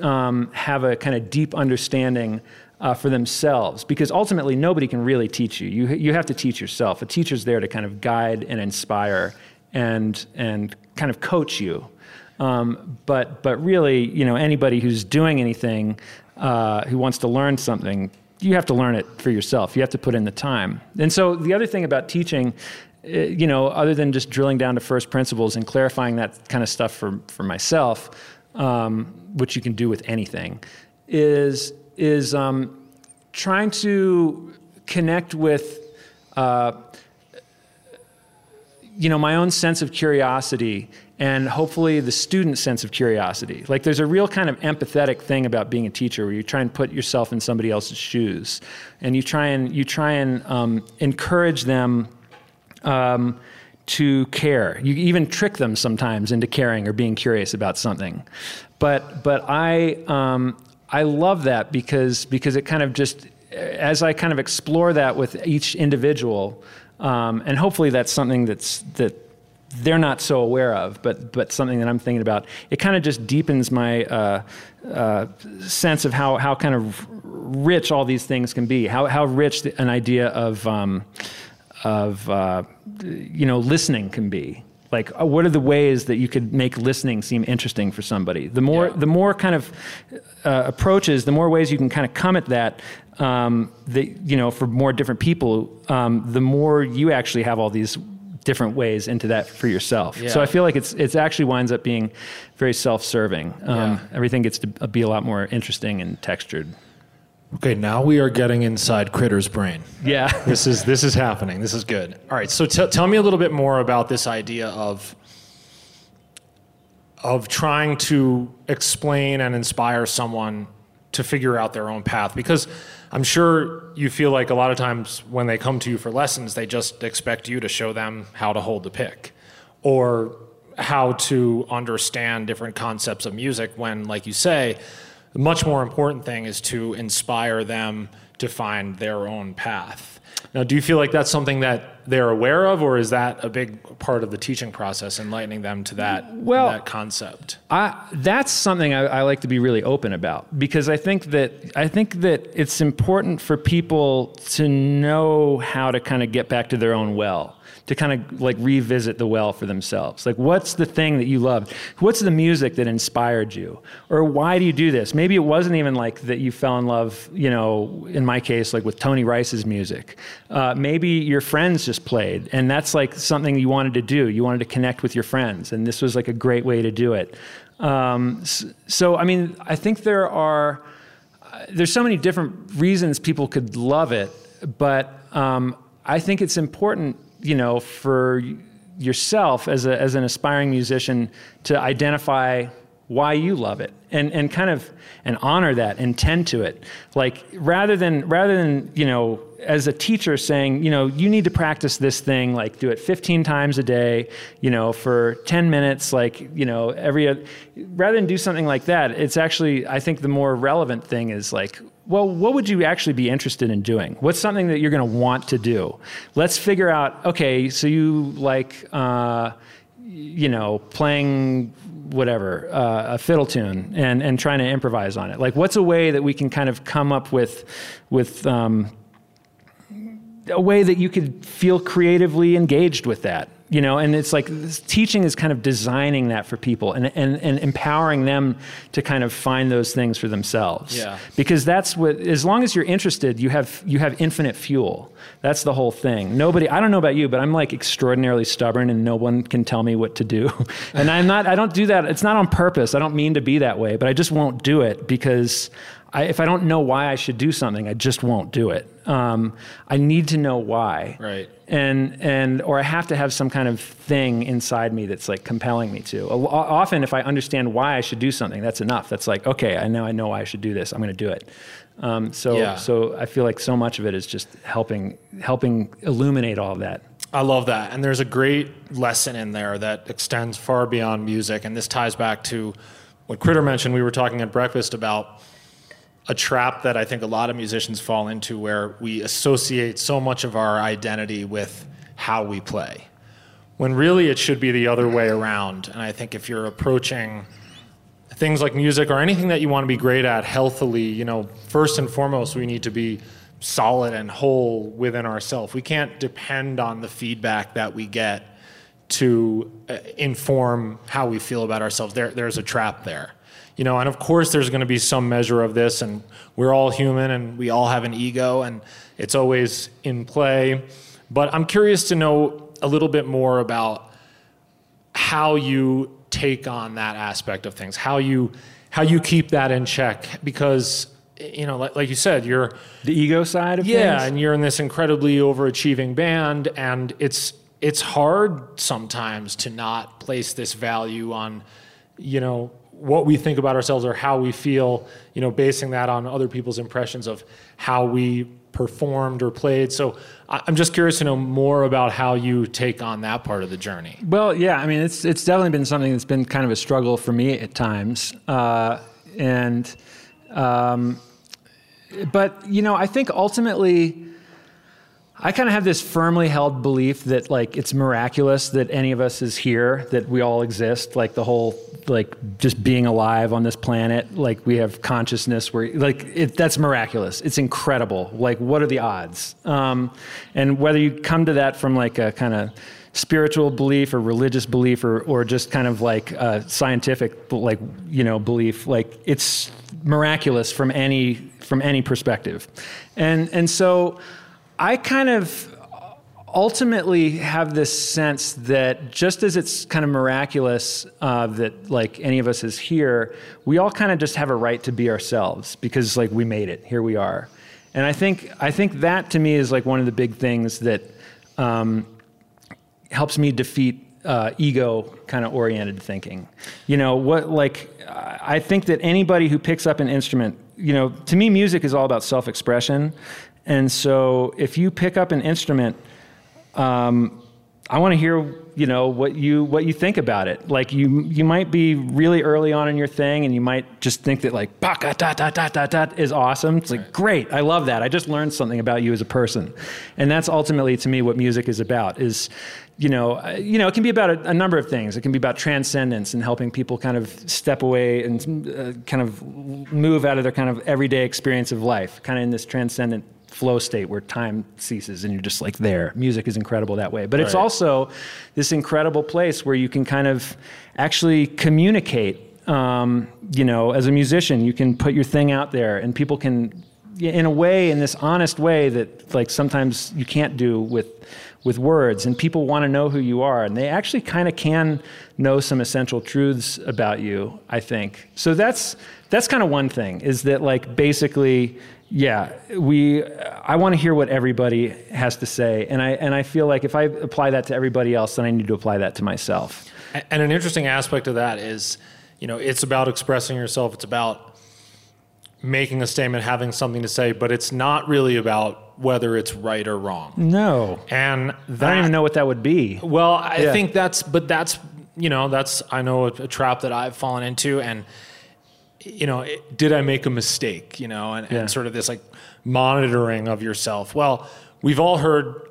Speaker 3: um, have a kind of deep understanding uh, for themselves because ultimately nobody can really teach you. you. You have to teach yourself. A teacher's there to kind of guide and inspire and, and kind of coach you. Um, but, but really, you know, anybody who's doing anything, uh, who wants to learn something, you have to learn it for yourself. You have to put in the time. And so the other thing about teaching, uh, you know, other than just drilling down to first principles and clarifying that kind of stuff for, for myself, um, which you can do with anything, is is um, trying to connect with uh, you know my own sense of curiosity and hopefully the student's sense of curiosity. Like there's a real kind of empathetic thing about being a teacher where you try and put yourself in somebody else's shoes and you try and you try and um, encourage them um, to care. You even trick them sometimes into caring or being curious about something. But but i um, I love that because because it kind of just as I kind of explore that with each individual, um, and hopefully that's something that's that they're not so aware of, but but something that I'm thinking about. It kind of just deepens my uh, uh, sense of how how kind of rich all these things can be. How how rich an idea of um, of uh, you know listening can be like uh, what are the ways that you could make listening seem interesting for somebody? The more
Speaker 1: Yeah.
Speaker 3: the more kind of uh, approaches the more ways you can kind of come at that um, the, you know for more different people um, the more you actually have all these different ways into that for yourself. So i feel like it's it's actually winds up being very self-serving. Um,
Speaker 1: Yeah.
Speaker 3: everything gets to be a lot more interesting and textured
Speaker 1: Okay, now we are getting inside Critter's brain.
Speaker 3: yeah
Speaker 1: This is this is happening. This is good. All right, so t- tell me a little bit more about this idea of of trying to explain and inspire someone to figure out their own path because I'm sure you feel like a lot of times when they come to you for lessons they just expect you to show them how to hold the pick or how to understand different concepts of music when like you say the much more important thing is to inspire them to find their own path. Now, do you feel like that's something that they're aware of, or is that a big part of the teaching process, enlightening them to that,
Speaker 3: Well-
Speaker 1: that concept?
Speaker 3: I, that's something I, I like to be really open about because I think that I think that it's important for people to know how to kind of get back to their own well, to kind of like revisit the well for themselves. Like, what's the thing that you loved? What's the music that inspired you, or why do you do this? Maybe it wasn't even like that you fell in love, you know, in my case, like with Tony Rice's music. Uh, maybe your friends just played, and that's like something you wanted to do. You wanted to connect with your friends, and this was like a great way to do it. Um, so, I mean, I think there are uh, there's so many different reasons people could love it, but um, I think it's important, you know, for yourself as a, as an aspiring musician to identify why you love it and, and kind of and honor that and tend to it. Like rather than rather than you know as a teacher saying you know you need to practice this thing like do it 15 times a day you know for 10 minutes like you know every rather than do something like that it's actually i think the more relevant thing is like well what would you actually be interested in doing what's something that you're going to want to do let's figure out okay so you like uh, you know, playing whatever uh, a fiddle tune and and trying to improvise on it. Like, what's a way that we can kind of come up with with um, a way that you could feel creatively engaged with that? You know, and it's like teaching is kind of designing that for people and, and, and empowering them to kind of find those things for themselves.
Speaker 1: Yeah.
Speaker 3: Because that's what as long as you're interested, you have you have infinite fuel. That's the whole thing. Nobody I don't know about you, but I'm like extraordinarily stubborn and no one can tell me what to do. and I'm not I don't do that. It's not on purpose. I don't mean to be that way, but I just won't do it because I, if I don't know why I should do something, I just won't do it. Um, I need to know why
Speaker 1: Right.
Speaker 3: and and or I have to have some kind of thing inside me that's like compelling me to. O- Often, if I understand why I should do something, that's enough. That's like okay, I know I know why I should do this. I'm going to do it. Um, so
Speaker 1: Yeah.
Speaker 3: so I feel like so much of it is just helping helping illuminate all of that.
Speaker 1: I love that. And there's a great lesson in there that extends far beyond music. And this ties back to what Critter mentioned. We were talking at breakfast about a trap that I think a lot of musicians fall into where we associate so much of our identity with how we play. When really it should be the other way around. And I think if you're approaching things like music or anything that you want to be great at healthily, you know, first and foremost, we need to be solid and whole within ourselves. We can't depend on the feedback that we get to uh, inform how we feel about ourselves. There, there's a trap there. You know, and of course there's going to be some measure of this and we're all human and we all have an ego and it's always in play. But I'm curious to know a little bit more about how you take on that aspect of things, how you how you keep that in check because you know like, like you said you're
Speaker 3: The ego side of
Speaker 1: yeah
Speaker 3: things.
Speaker 1: and you're in this incredibly overachieving band and it's it's hard sometimes to not place this value on you know what we think about ourselves or how we feel you know basing that on other people's impressions of how we performed or played. So i'm just curious to know more about how you take on that part of the journey.
Speaker 3: Well, yeah, I mean, it's it's definitely been something that's been kind of a struggle for me at times, uh, and um, but you know, I think ultimately, I kind of have this firmly held belief that like it's miraculous that any of us is here, that we all exist, like the whole like just being alive on this planet. Like we have consciousness. Where like it, that's miraculous. It's incredible. Like what are the odds? Um, and whether you come to that from like a kind of spiritual belief or religious belief or, or just kind of like a scientific like you know belief like it's miraculous from any from any perspective and and so i kind of ultimately have this sense that just as it's kind of miraculous uh, that like any of us is here we all kind of just have a right to be ourselves because like we made it here we are and i think i think that to me is like one of the big things that um, helps me defeat uh, ego kind of oriented thinking. You know, what like I think that anybody who picks up an instrument, you know, to me music is all about self-expression. And so if you pick up an instrument, um, I want to hear, you know, what you what you think about it. Like you you might be really early on in your thing, and you might just think that like da da da da da is awesome. It's like great, I love that. I just learned something about you as a person, and that's ultimately to me what music is about. Is you know, uh, you know, it can be about a, a, number of things. It can be about transcendence and helping people kind of step away and uh, kind of move out of their kind of everyday experience of life, kind of in this transcendent flow state where time ceases and you're just like there. Music is incredible that way. But right. it's also this incredible place where you can kind of actually communicate. Um, you know, as a musician, you can put your thing out there and people can, in a way, in this honest way that like sometimes you can't do with with words and people want to know who you are and they actually kind of can know some essential truths about you i think so that's that's kind of one thing is that like basically yeah we i want to hear what everybody has to say and i and i feel like if i apply that to everybody else then i need to apply that to myself
Speaker 1: and an interesting aspect of that is you know it's about expressing yourself it's about making a statement having something to say but it's not really about whether it's right or wrong.
Speaker 3: No.
Speaker 1: And
Speaker 3: that, I don't even know what that would be.
Speaker 1: Well, I yeah. think that's, but that's, you know, that's, I know a, a trap that I've fallen into. And, you know, it, did I make a mistake, you know, and, yeah. and sort of this like monitoring of yourself. Well, we've all heard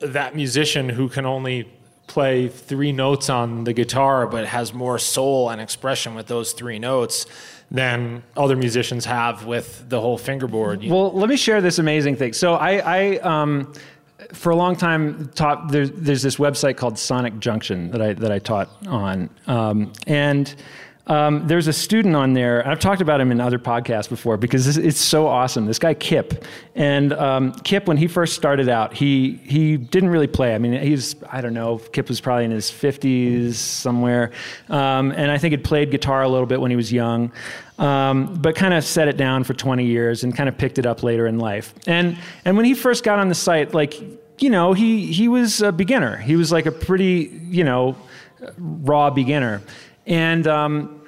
Speaker 1: that musician who can only play three notes on the guitar, but has more soul and expression with those three notes than other musicians have with the whole fingerboard.
Speaker 3: Well, let me share this amazing thing. So I, I um, for a long time taught. There's, there's this website called Sonic Junction that I that I taught on, um, and um, there's a student on there. I've talked about him in other podcasts before because it's so awesome. This guy Kip, and um, Kip, when he first started out, he he didn't really play. I mean, he's I don't know. Kip was probably in his 50s somewhere, um, and I think had played guitar a little bit when he was young, um, but kind of set it down for 20 years and kind of picked it up later in life. And and when he first got on the site, like you know, he he was a beginner. He was like a pretty you know raw beginner, and um,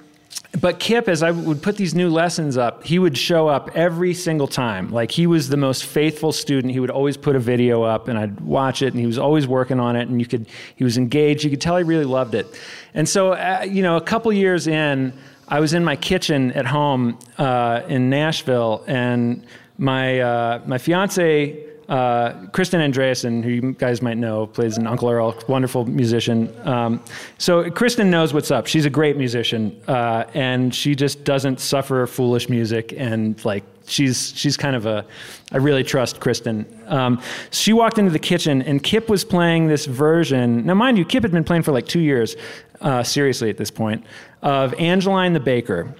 Speaker 3: but Kip, as I would put these new lessons up, he would show up every single time. Like he was the most faithful student. He would always put a video up, and I'd watch it, and he was always working on it. And you could, he was engaged. You could tell he really loved it. And so, uh, you know, a couple years in, I was in my kitchen at home uh, in Nashville, and my uh, my fiance uh, Kristin Andreassen, who you guys might know, plays an Uncle Earl, wonderful musician. Um, so Kristin knows what's up. She's a great musician, uh, and she just doesn't suffer foolish music. And like she's she's kind of a, I really trust Kristin. Um, she walked into the kitchen, and Kip was playing this version. Now, mind you, Kip had been playing for like two years, uh, seriously at this point, of Angeline the Baker,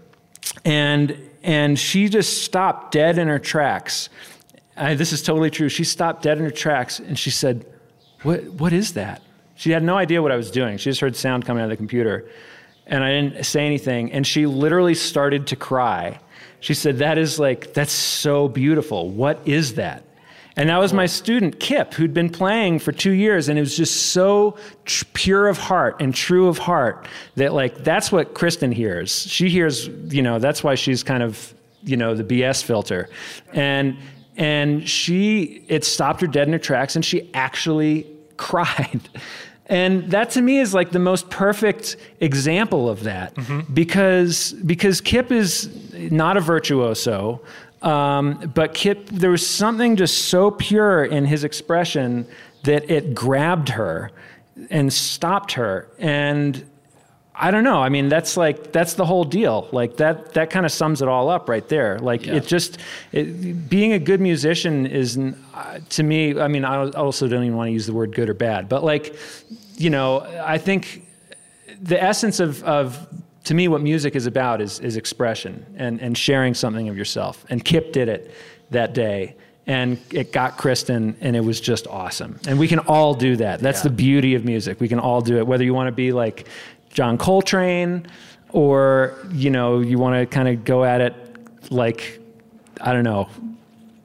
Speaker 3: and and she just stopped dead in her tracks I, this is totally true. She stopped dead in her tracks and she said, what, what is that? She had no idea what I was doing. She just heard sound coming out of the computer. And I didn't say anything. And she literally started to cry. She said, That is like, that's so beautiful. What is that? And that was my student, Kip, who'd been playing for two years. And it was just so tr- pure of heart and true of heart that, like, that's what Kristin hears. She hears, you know, that's why she's kind of, you know, the BS filter. And and she it stopped her dead in her tracks and she actually cried. And that to me is like the most perfect example of that. Mm-hmm. because because kip is not a virtuoso um, but kip there was something just so pure in his expression that it grabbed her and stopped her. And I don't know. I mean, that's like that's the whole deal. Like that that kind of sums it all up right there. Like
Speaker 1: Yeah.
Speaker 3: it just it, being a good musician is uh, to me. I mean, I also don't even want to use the word good or bad, but like you know, I think the essence of of to me what music is about is is expression and and sharing something of yourself. And Kip did it that day. And it got Kristin, and it was just awesome. And we can all do that. That's
Speaker 1: Yeah.
Speaker 3: the beauty of music. We can all do it, whether you want to be like John Coltrane or you know you want to kind of go at it like I don't know,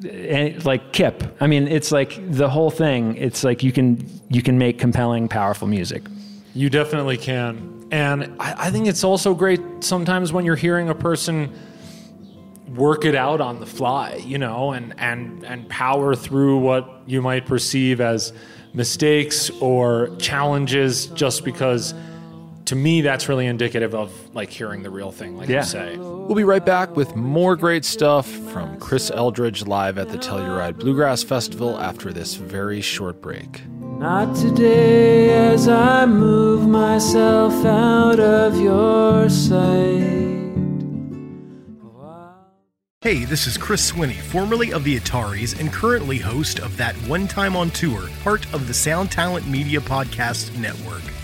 Speaker 3: eh, like Kip. I mean, it's like the whole thing. It's like you can you can make compelling, powerful music.
Speaker 1: You definitely can. And I, I think it's also great sometimes when you're hearing a person work it out on the fly, you know, and, and, and power through what you might perceive as mistakes or challenges just because to me that's really indicative of like hearing the real thing like
Speaker 3: Yeah.
Speaker 1: you say we'll be right back with more great stuff from chris eldridge live at the telluride bluegrass festival after this very short break
Speaker 4: Not today as I move myself out of your sight.
Speaker 5: Hey, this is Chris Swinney, formerly of the Ataris and currently host of That One Time on Tour, part of the Sound Talent Media Podcast Network.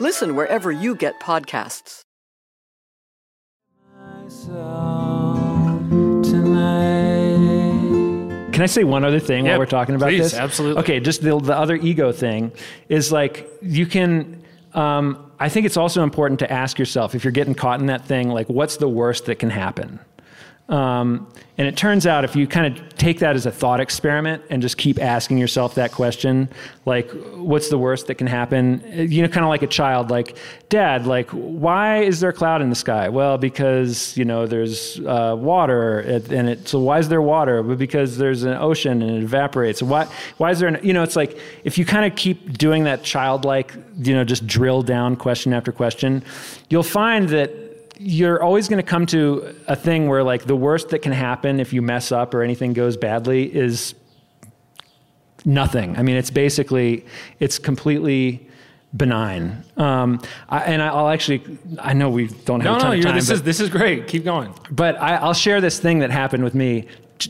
Speaker 6: Listen wherever you get podcasts.
Speaker 3: Can I say one other thing
Speaker 1: Yeah,
Speaker 3: while we're talking about
Speaker 1: please,
Speaker 3: this?
Speaker 1: absolutely.
Speaker 3: Okay, just the, the other ego thing is like you can. Um, I think it's also important to ask yourself if you're getting caught in that thing, like what's the worst that can happen? Um, and it turns out if you kind of take that as a thought experiment and just keep asking yourself that question, like, what's the worst that can happen? You know, kind of like a child, like, Dad, like, why is there a cloud in the sky? Well, because, you know, there's uh, water, and it, so why is there water? But because there's an ocean and it evaporates. Why, why is there, an, you know, it's like if you kind of keep doing that childlike, you know, just drill down question after question, you'll find that you're always going to come to a thing where like the worst that can happen if you mess up or anything goes badly is nothing. I mean, it's basically it's completely benign. Um, I, and I, I'll actually I know we don't have
Speaker 1: no
Speaker 3: a ton
Speaker 1: no
Speaker 3: of time,
Speaker 1: this
Speaker 3: but-
Speaker 1: is this is great keep going
Speaker 3: but I, I'll share this thing that happened with me.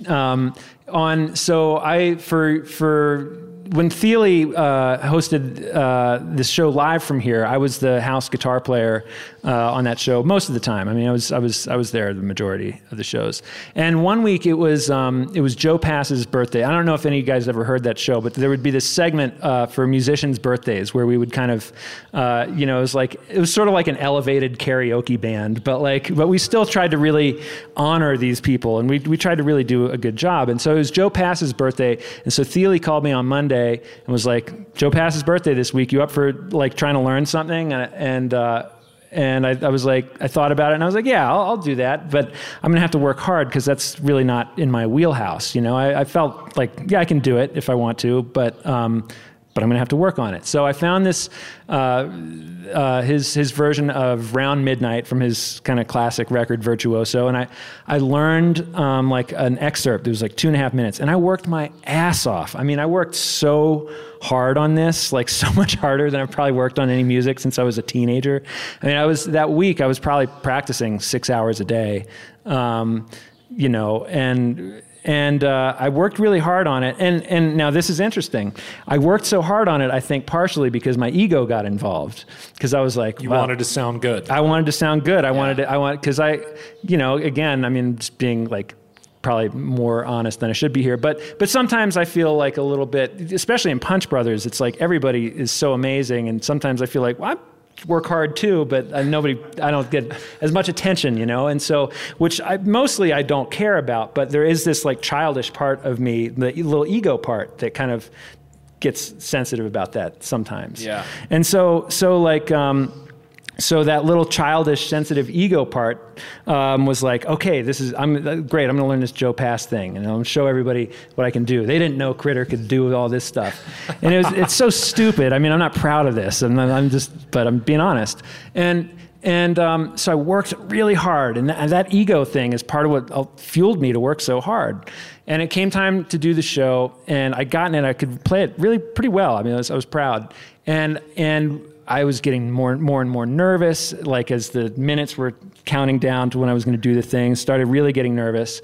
Speaker 3: Um, on so I for for when Thile uh, hosted uh, this show live from here, I was the house guitar player uh, on that show most of the time. I mean, I was I was I was there the majority of the shows. And one week it was um, it was Joe Pass's birthday. I don't know if any of you guys ever heard that show, but there would be this segment uh, for musicians' birthdays where we would kind of uh, you know it was like it was sort of like an elevated karaoke band, but like but we still tried to really honor these people, and we we tried to really do a good job. And so it was Joe Pass's birthday, and so Thile called me on Monday and was like, "Joe Pass's birthday this week. You up for like trying to learn something?" And and uh, and I, I was like, I thought about it, and I was like, "Yeah, I'll, I'll do that, but I'm gonna have to work hard because that's really not in my wheelhouse." You know, I, I felt like, yeah, I can do it if I want to, but. Um, but I'm going to have to work on it. So I found this uh, uh, his his version of Round Midnight from his kind of classic record Virtuoso, and I I learned um, like an excerpt. It was like two and a half minutes, and I worked my ass off. I mean, I worked so hard on this, like so much harder than I've probably worked on any music since I was a teenager. I mean, I was that week I was probably practicing six hours a day, um, you know, and and uh, I worked really hard on it. And and now this is interesting. I worked so hard on it, I think partially because my ego got involved. Because I was like,
Speaker 1: you wanted to sound good
Speaker 3: I wanted to sound good. I wanted to. I want because I, you know, again, I mean, just being like probably more honest than I should be here. But but sometimes I feel like a little bit, especially in Punch Brothers, it's like everybody is so amazing, and sometimes I feel like well, I work hard too, but uh, nobody, I don't get as much attention, you know. And so, which I mostly I don't care about, but there is this like childish part of me, the little ego part that kind of gets sensitive about that sometimes.
Speaker 1: Yeah.
Speaker 3: And so so like. Um, so that little childish, sensitive ego part um, was like, okay, this is I'm uh, great. I'm going to learn this Joe Pass thing, and I'm going to show everybody what I can do. They didn't know Critter could do all this stuff, and it was, it's so stupid. I mean, I'm not proud of this, and I'm just, but I'm being honest. And and um, so I worked really hard, and that, and that ego thing is part of what uh, fueled me to work so hard. And it came time to do the show, and I got in it. I could play it really pretty well. I mean, I was, I was proud, and and I was getting more, and more and more nervous. Like as the minutes were counting down to when I was going to do the thing, started really getting nervous.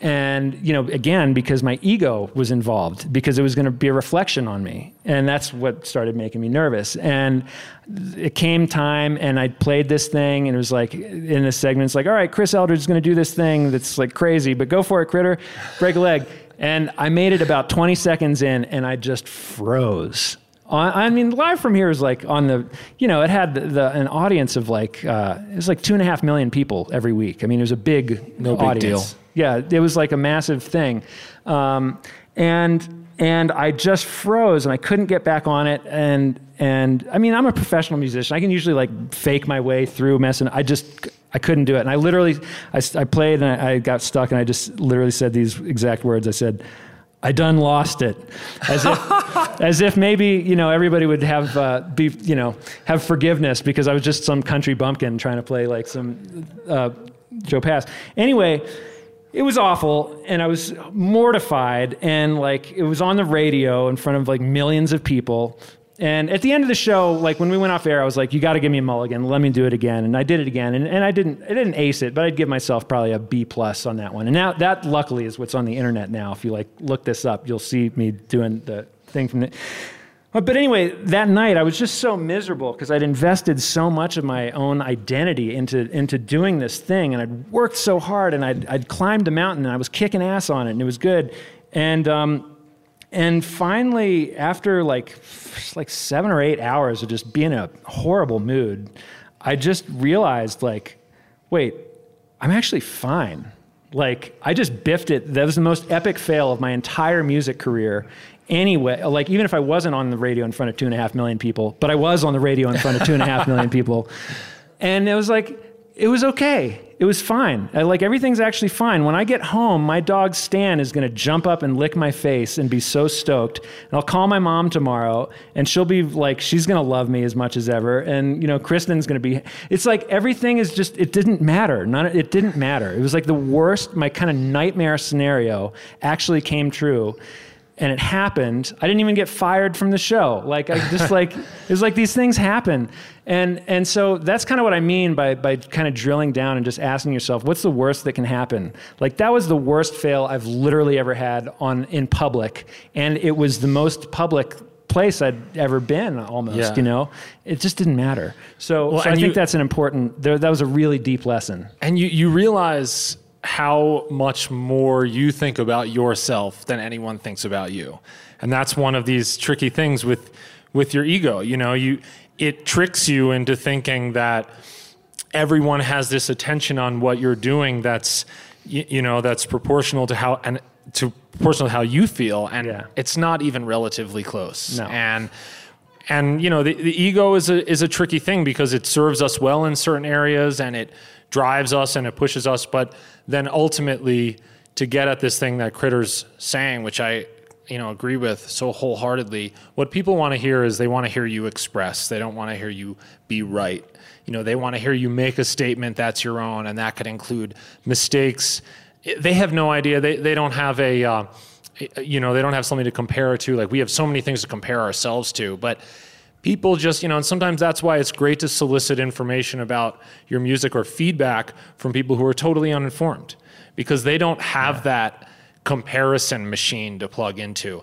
Speaker 3: And you know, again, because my ego was involved, because it was going to be a reflection on me, and that's what started making me nervous. And it came time, and I played this thing, and it was like in the segment, it's like, all right, Chris Eldridge is going to do this thing that's like crazy, but go for it, critter, break a leg. And I made it about 20 seconds in, and I just froze. I mean, live from here is like on the, you know, it had the, the an audience of like uh, it was like two and a half million people every week. I mean, it was a big
Speaker 1: No big
Speaker 3: audience.
Speaker 1: deal.
Speaker 3: Yeah, it was like a massive thing, um, and and I just froze and I couldn't get back on it. And and I mean, I'm a professional musician. I can usually like fake my way through messing. I just I couldn't do it. And I literally I, I played and I, I got stuck and I just literally said these exact words. I said. I done lost it, as if, as if maybe you know everybody would have uh, be you know have forgiveness because I was just some country bumpkin trying to play like some uh, Joe Pass. Anyway, it was awful, and I was mortified, and like it was on the radio in front of like millions of people. And at the end of the show, like when we went off air, I was like, "You got to give me a mulligan. Let me do it again." And I did it again, and, and I didn't, I didn't ace it, but I'd give myself probably a B plus on that one. And now that, luckily, is what's on the internet now. If you like look this up, you'll see me doing the thing from the. But anyway, that night I was just so miserable because I'd invested so much of my own identity into into doing this thing, and I'd worked so hard, and I'd, I'd climbed a mountain, and I was kicking ass on it, and it was good. And um, and finally, after like like seven or eight hours of just being in a horrible mood, I just realized like, wait, I'm actually fine. Like I just biffed it. That was the most epic fail of my entire music career. Anyway, like even if I wasn't on the radio in front of two and a half million people, but I was on the radio in front of two and a half million people, and it was like it was okay. It was fine. I, like everything's actually fine. When I get home, my dog Stan is going to jump up and lick my face and be so stoked. And I'll call my mom tomorrow, and she'll be like, she's going to love me as much as ever. And you know, Kristin's going to be. It's like everything is just. It didn't matter. None. It didn't matter. It was like the worst. My kind of nightmare scenario actually came true and it happened i didn't even get fired from the show. Like i just like it was like these things happen. And and so that's kind of what i mean by by kind of drilling down and just asking yourself what's the worst that can happen? Like that was the worst fail i've literally ever had on in public. And it was the most public place i'd ever been almost
Speaker 1: Yeah.
Speaker 3: you know? It just didn't matter. So,
Speaker 1: Well,
Speaker 3: so i
Speaker 1: and
Speaker 3: think
Speaker 1: you-
Speaker 3: that's an important there, that was a really deep lesson.
Speaker 1: And you, you realize how much more you think about yourself than anyone thinks about you. And that's one of these tricky things with with your ego. You know, you it tricks you into thinking that everyone has this attention on what you're doing that's you, you know that's proportional to how and to proportional to how you feel and
Speaker 3: Yeah.
Speaker 1: it's not even relatively close
Speaker 3: No.
Speaker 1: and and you know the, the ego is a is a tricky thing because it serves us well in certain areas and it drives us and it pushes us but then ultimately to get at this thing that critters saying which i you know agree with so wholeheartedly what people want to hear is they want to hear you express. They don't want to hear you be right. You know they want to hear you make a statement that's your own and that could include mistakes. They have no idea. They, they don't have a uh, you know they don't have something to compare it to. Like we have so many things to compare ourselves to but people just you know and sometimes that's why it's great to solicit information about your music or feedback from people who are totally uninformed because they don't have that comparison machine to plug into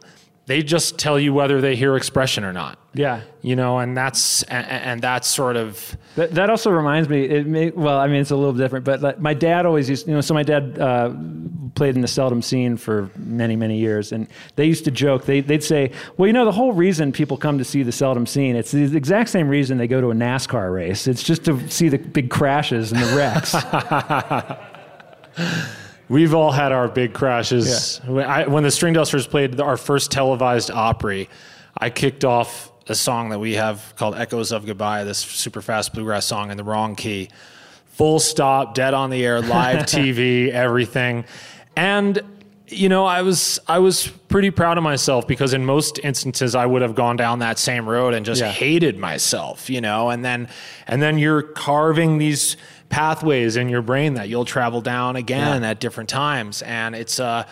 Speaker 1: they just tell you whether they hear expression or not
Speaker 3: yeah
Speaker 1: you know and that's and, and that's sort of
Speaker 3: That, that also reminds me. It may, well, I mean, it's a little different, but like my dad always used, you know. So my dad uh, played in the Seldom Scene for many, many years. And they used to joke, they, they'd say, well, you know, the whole reason people come to see the Seldom Scene, it's the exact same reason they go to a NASCAR race. It's just to see the big crashes and the wrecks.
Speaker 1: We've all had our big crashes. When, I, when the String Dusters played our first televised Opry, I kicked off a song that we have called Echoes of Goodbye, this super fast bluegrass song in the wrong key. Full stop, dead on the air, live TV, everything. And you know, I was I was pretty proud of myself because in most instances I would have gone down that same road and just
Speaker 3: Yeah.
Speaker 1: hated myself, you know, and then and then you're carving these pathways in your brain that you'll travel down again at different times. And it's a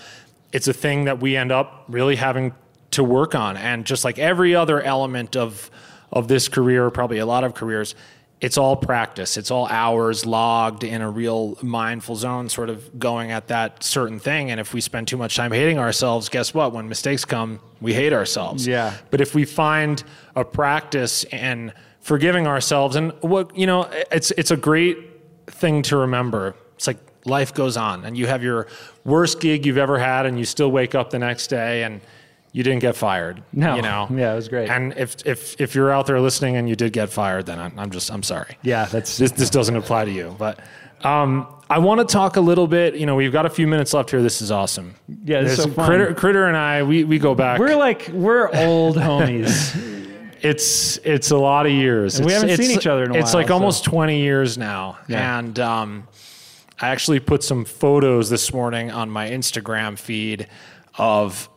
Speaker 1: it's a thing that we end up really having to work on. And just like every other element of of this career probably a lot of careers it's all practice. It's all hours logged in a real mindful zone sort of going at that certain thing. And if we spend too much time hating ourselves guess what? When mistakes come we hate ourselves.
Speaker 3: Yeah.
Speaker 1: but if we find a practice and forgiving ourselves and what you know it's it's a great thing to remember it's like life goes on and you have your worst gig you've ever had and you still wake up the next day and you didn't get fired
Speaker 3: No.
Speaker 1: you know
Speaker 3: Yeah, it was great.
Speaker 1: and if if if you're out there listening and you did get fired then i'm, I'm just i'm sorry
Speaker 3: yeah, that's
Speaker 1: this this doesn't apply to you but um, I want to talk a little bit. You know, we've got a few minutes left here. This is awesome.
Speaker 3: Yeah, this is so fun.
Speaker 1: Critter, Critter and I, we, we go back.
Speaker 3: we're like we're old homies.
Speaker 1: it's it's a lot of years.
Speaker 3: And we haven't seen each other in a while.
Speaker 1: It's like
Speaker 3: so-
Speaker 1: almost 20 years now.
Speaker 3: Yeah.
Speaker 1: And um, I actually put some photos this morning on my Instagram feed of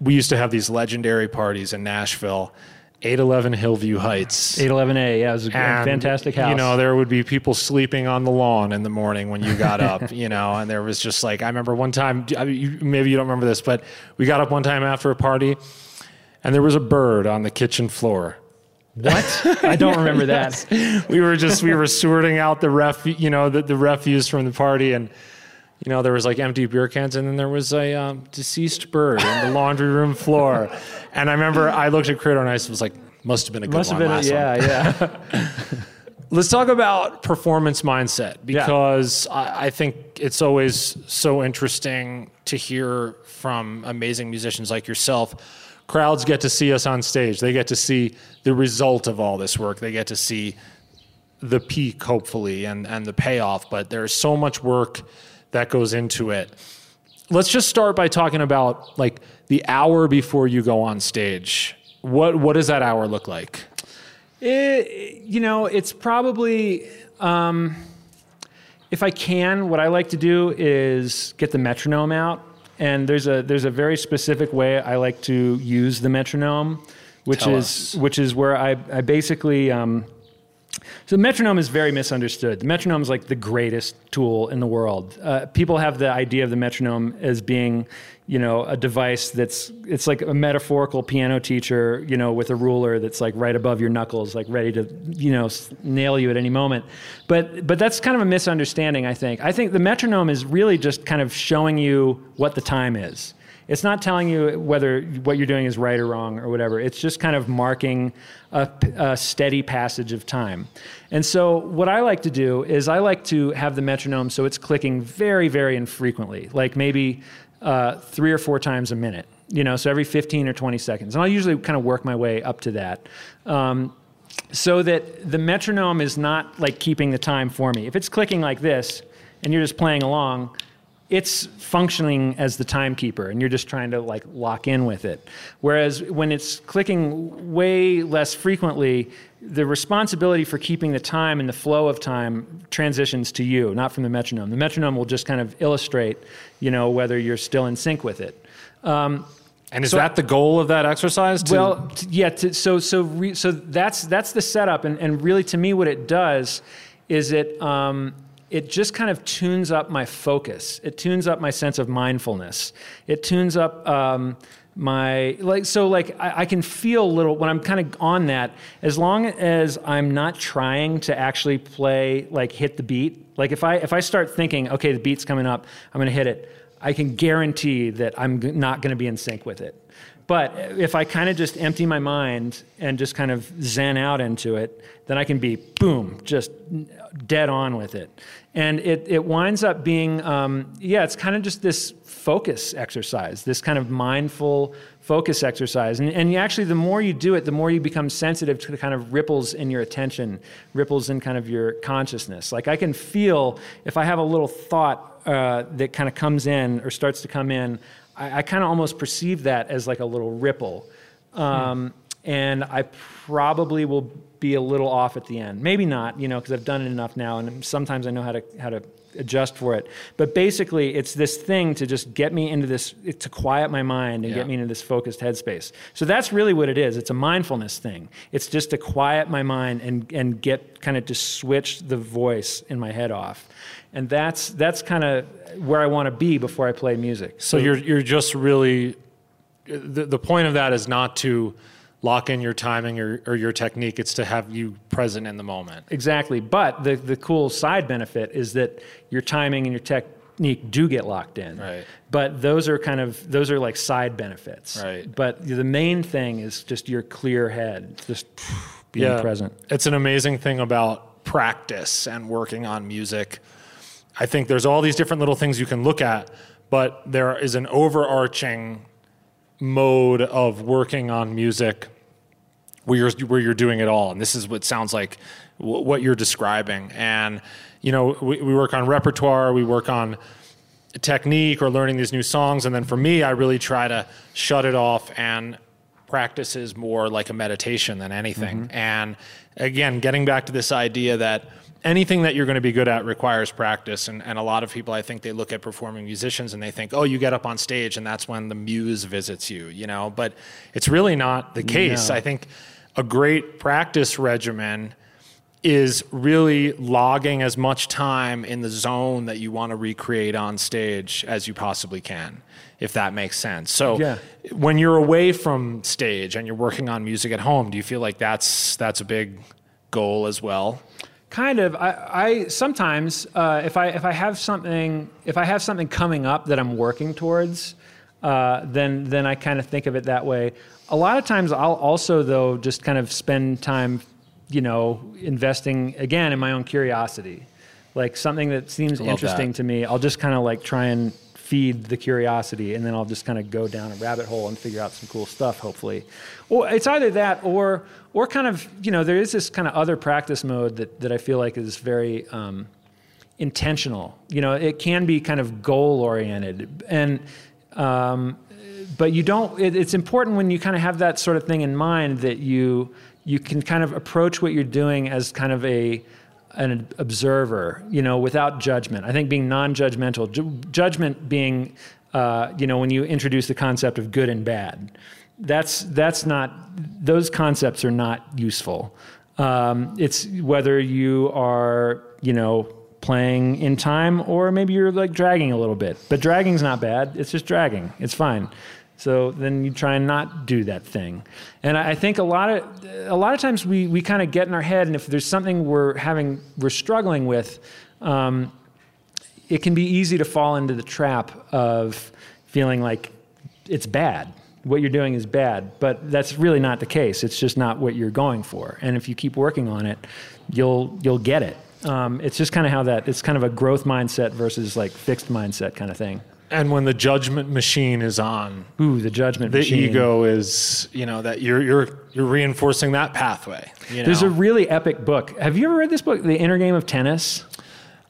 Speaker 1: we used to have these legendary parties in Nashville, 811 Hillview Heights.
Speaker 3: 811A, yeah, it was a
Speaker 1: And,
Speaker 3: fantastic house.
Speaker 1: You know, there would be people sleeping on the lawn in the morning when you got up, you know, and there was just like, I remember one time, I mean, you, maybe you don't remember this, but we got up one time after a party and there was a bird on the kitchen floor.
Speaker 3: what? I don't remember that.
Speaker 1: We were just, we were sorting out the ref, you know, the, the refuse from the party and, you know, there was like empty beer cans, and then there was a um, deceased bird on the laundry room floor. And I remember I looked at Critter and I was like, must have been a good
Speaker 3: Must have been, a,
Speaker 1: one.
Speaker 3: yeah, yeah.
Speaker 1: Let's talk about performance mindset because I, I think it's always so interesting to hear from amazing musicians like yourself. Crowds get to see us on stage. They get to see the result of all this work. They get to see the peak, hopefully, and, and the payoff. But there's so much work that goes into it. Let's just start by talking about like the hour before you go on stage. What what does that hour look like?
Speaker 3: It, you know, it's probably, um, if I can, what I like to do is get the metronome out. And there's a there's a very specific way I like to use the metronome, which
Speaker 1: Tell
Speaker 3: is
Speaker 1: us.
Speaker 3: which is where I I basically um, so the metronome is very misunderstood. The metronome is like the greatest tool in the world. Uh, people have the idea of the metronome as being, you know, a device that's it's like a metaphorical piano teacher, you know, with a ruler that's like right above your knuckles, like ready to, you know, nail you at any moment. But but that's kind of a misunderstanding. I think. I think the metronome is really just kind of showing you what the time is. It's not telling you whether what you're doing is right or wrong or whatever. It's just kind of marking a, a steady passage of time. And so, what I like to do is I like to have the metronome so it's clicking very, very infrequently, like maybe uh, three or four times a minute. You know, so every 15 or 20 seconds. And I'll usually kind of work my way up to that. Um, so that the metronome is not like keeping the time for me. If it's clicking like this and you're just playing along, it's functioning as the timekeeper and you're just trying to like lock in with it. Whereas when it's clicking way less frequently, the responsibility for keeping the time and the flow of time transitions to you, not from the metronome. The metronome will just kind of illustrate, you know, whether you're still in sync with it. Um,
Speaker 1: And is
Speaker 3: So-
Speaker 1: that the goal of that exercise? To,
Speaker 3: well, t- yeah. T- so so re- so that's that's the setup, and and really to me, what it does is it um, it just kind of tunes up my focus. It tunes up my sense of mindfulness. It tunes up. Um, my like so like I, I can feel a little when I'm kind of on that as long as I'm not trying to actually play like hit the beat like if I if I start thinking okay the beat's coming up I'm gonna hit it I can guarantee that I'm not going to be in sync with it but if I kind of just empty my mind and just kind of zen out into it, then I can be boom, just dead on with it. And it, it winds up being, um, yeah, it's kind of just this focus exercise, this kind of mindful focus exercise. And, and actually, the more you do it, the more you become sensitive to the kind of ripples in your attention, ripples in kind of your consciousness. Like I can feel if I have a little thought uh, that kind of comes in or starts to come in, I, I kind of almost perceive that as like a little ripple. Um. And I probably will be a little off at the end. Maybe not, you know, because I've done it enough now, and sometimes I know how to how to adjust for it. But basically, it's this thing to just get me into this, to quiet my mind and yeah. get me into this focused headspace. So that's really what it is. It's a mindfulness thing. It's just to quiet my mind and and get kind of to switch the voice in my head off. And that's that's kind of where I want to be before I play music.
Speaker 1: So, so you're you're just really the, the point of that is not to lock in your timing or, or, your technique. It's to have you present in the moment.
Speaker 3: Exactly. But the, the cool side benefit is that your timing and your technique do get locked in.
Speaker 1: Right.
Speaker 3: But those are kind of those are like side benefits.
Speaker 1: Right.
Speaker 3: But the main thing is just your clear head, just being yeah. present.
Speaker 1: It's an amazing thing about practice and working on music. I think there's all these different little things you can look at, but there is an overarching mode of working on music where you're where you're doing it all. And this is what sounds like what you're describing. And you know we, we work on repertoire we work on technique or learning these new songs. And then for me i really try to shut it off and practice is more like a meditation than anything mm-hmm. and again getting back to this idea that anything that you're going to be good at requires practice and, and a lot of people i think they look at performing musicians and they think oh you get up on stage and that's when the muse visits you you know but it's really not the case no. i think a great practice regimen is really logging as much time in the zone that you want to recreate on stage as you possibly can if that makes sense so
Speaker 3: yeah.
Speaker 1: when you're away from stage and you're working on music at home do you feel like that's that's a big goal as well
Speaker 3: Kind of. I, I sometimes uh, if I if I have something if I have something coming up that I'm working towards, uh, then then I kind of think of it that way. A lot of times I'll also though just kind of spend time, you know, investing again in my own curiosity, like something that seems interesting
Speaker 1: that.
Speaker 3: to me. I'll just kind of like try and feed the curiosity and then I'll just kind of go down a rabbit hole and figure out some cool stuff hopefully. Or it's either that or or kind of, you know, there is this kind of other practice mode that that I feel like is very um, intentional. You know, it can be kind of goal oriented and um, but you don't it, it's important when you kind of have that sort of thing in mind that you you can kind of approach what you're doing as kind of a an observer, you know, without judgment. I think being non-judgmental, ju- judgment being, uh, you know, when you introduce the concept of good and bad, that's that's not those concepts are not useful. Um, it's whether you are, you know, playing in time or maybe you're like dragging a little bit. But dragging's not bad. It's just dragging. It's fine. So then you try and not do that thing. And I think a lot of a lot of times we we kind of get in our head, and if there's something we're having we're struggling with, um, it can be easy to fall into the trap of feeling like it's bad. What you're doing is bad, but that's really not the case. It's just not what you're going for. And if you keep working on it, you'll you'll get it. Um, it's just kind of how that. It's kind of a growth mindset versus like fixed mindset kind of thing
Speaker 1: and when the judgment machine is on
Speaker 3: ooh the judgment
Speaker 1: the
Speaker 3: machine.
Speaker 1: ego is you know that you're you're you're reinforcing that pathway you know?
Speaker 3: there's a really epic book have you ever read this book the inner game of tennis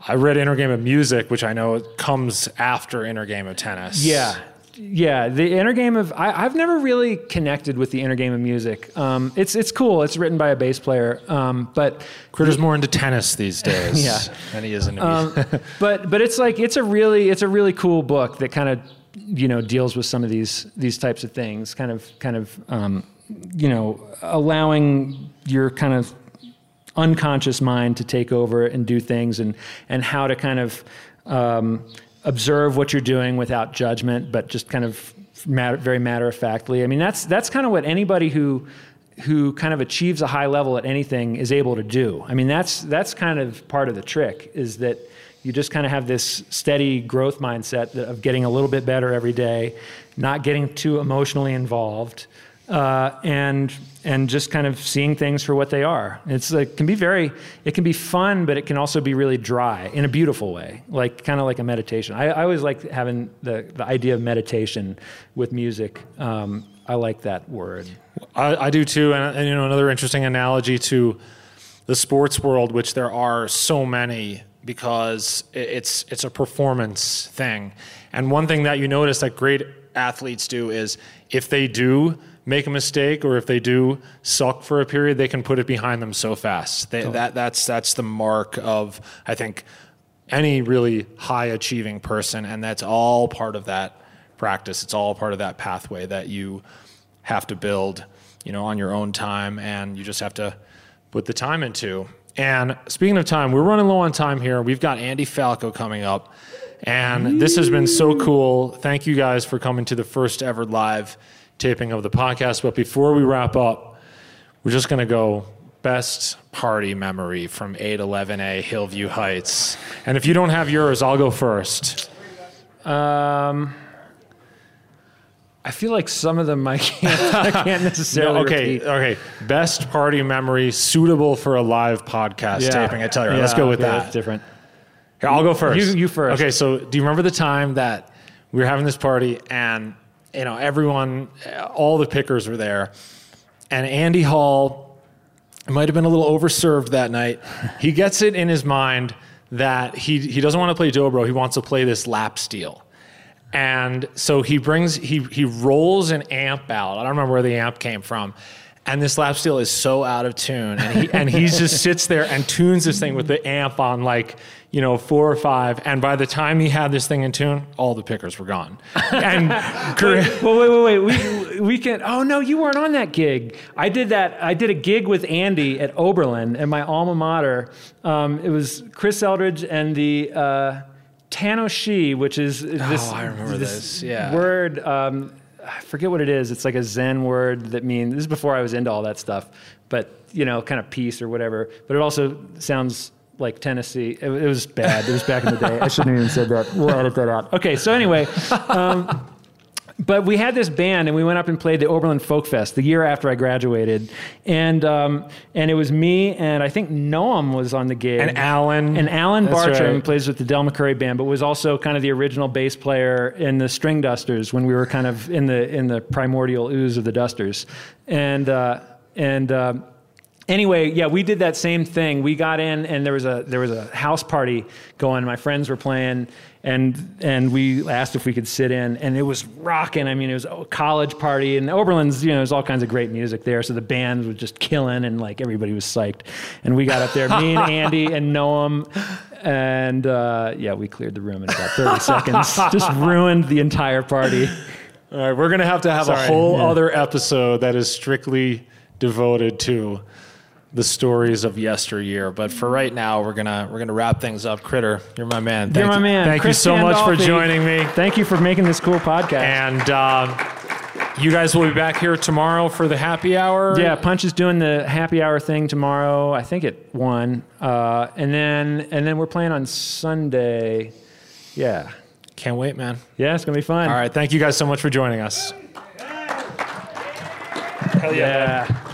Speaker 1: i read inner game of music which i know comes after inner game of tennis
Speaker 3: yeah yeah, the inner game of I, have never really connected with the inner game of music. Um, it's it's cool. It's written by a bass player, um, but
Speaker 1: Critter's more into tennis these days.
Speaker 3: yeah,
Speaker 1: than he is into
Speaker 3: um, but but it's like it's a really it's a really cool book that kind of you know deals with some of these these types of things. Kind of kind of um, you know allowing your kind of unconscious mind to take over and do things and and how to kind of um, observe what you're doing without judgment, but just kind of matter, very matter of factly. I mean, that's that's kind of what anybody who who kind of achieves a high level at anything is able to do. I mean, that's that's kind of part of the trick is that you just kind of have this steady growth mindset of getting a little bit better every day, not getting too emotionally involved, uh, and and just kind of seeing things for what they are. It's like can be very, it can be fun, but it can also be really dry in a beautiful way, like kind of like a meditation. I, I always like having the the idea of meditation with music. Um, I like that word.
Speaker 1: I, I do too, and, and you know another interesting analogy to the sports world, which there are so many because it's it's a performance thing. And one thing that you notice that great athletes do is if they do make a mistake or if they do suck for a period, they can put it behind them so fast. They, that that's that's the mark of I think any really high achieving person, and that's all part of that practice. It's all part of that pathway that you have to build, you know, on your own time, and you just have to put the time into. And speaking of time, we're running low on time here. We've got Andy Falco coming up, and this has been so cool. Thank you guys for coming to the first ever live taping of the podcast. But before we wrap up, we're just going to go best party memory from 811A Hillview Heights. And if you don't have yours, I'll go first.
Speaker 3: Um, I feel like some of them I can't, I can't necessarily.
Speaker 1: No, okay,
Speaker 3: repeat.
Speaker 1: okay. Best party memory suitable for a live podcast
Speaker 3: Yeah.
Speaker 1: taping. I tell you, let's go with
Speaker 3: okay,
Speaker 1: that.
Speaker 3: different.
Speaker 1: Here, I'll go first.
Speaker 3: You- you first.
Speaker 1: Okay, so do you remember the time that we were having this party and you know everyone, all the pickers were there, and Andy Hall might have been a little overserved that night. He gets it in his mind that he he doesn't want to play dobro. He wants to play this lap steel. And so he brings he he rolls an amp out. I don't remember where the amp came from. And this lap steel is so out of tune. And he and he just sits there and tunes this thing with the amp on like, you know, four or five. And by the time he had this thing in tune, all the pickers were gone. And
Speaker 3: Wait, well, wait, wait, wait. We we can. Oh no, you weren't on that gig. I did that. I did a gig with Andy at Oberlin at my alma mater. Um, it was Chris Eldridge and the uh, Tanoshi, which is this.
Speaker 1: Oh, I remember this, yeah.
Speaker 3: Word. Um, I forget what it is. It's like a Zen word that means. This is before I was into all that stuff, but you know, kind of peace or whatever. But it also sounds like Tennessee. It, it was bad. It was back in the day. I shouldn't have even said that. We'll edit that out. Okay. So anyway. Um, but we had this band and we went up and played the Oberlin Folk Fest the year after I graduated. And um, and it was me and I think Noam was on the gig.
Speaker 1: And Alan.
Speaker 3: And Alan
Speaker 1: That's
Speaker 3: Bartram
Speaker 1: right.
Speaker 3: plays with the Del McCoury band, but was also kind of the original bass player in the String Dusters when we were kind of in the in the primordial ooze of the Dusters. And uh, and um, anyway, yeah, we did that same thing. We got in, and there was a there was a house party going. My friends were playing, and and we asked if we could sit in, and it was rocking. I mean, it was a college party, and Oberlin's, you know, there's all kinds of great music there. So the band was just killing, and like everybody was psyched. And we got up there, me and Andy and Noam. And uh, yeah, we cleared the room in about 30 seconds. Just ruined the entire party.
Speaker 1: All right, we're gonna have to have a whole
Speaker 3: yeah.
Speaker 1: other episode that is strictly devoted to the stories of yesteryear. But for right now, we're gonna we're gonna wrap things up. Critter, you're my man. Thank
Speaker 3: You're my
Speaker 1: you,
Speaker 3: man.
Speaker 1: Thank
Speaker 3: Chris
Speaker 1: you so much for joining me.
Speaker 3: Thank you for making this cool podcast.
Speaker 1: And um, you guys will be back here tomorrow for the happy hour.
Speaker 3: Yeah, Punch is doing the happy hour thing tomorrow. I think at one, uh, and then and then we're playing on Sunday. Yeah,
Speaker 1: Can't wait, man.
Speaker 3: yeah, it's gonna be fun.
Speaker 1: All right, thank you guys so much for joining us. Hell
Speaker 3: Yeah.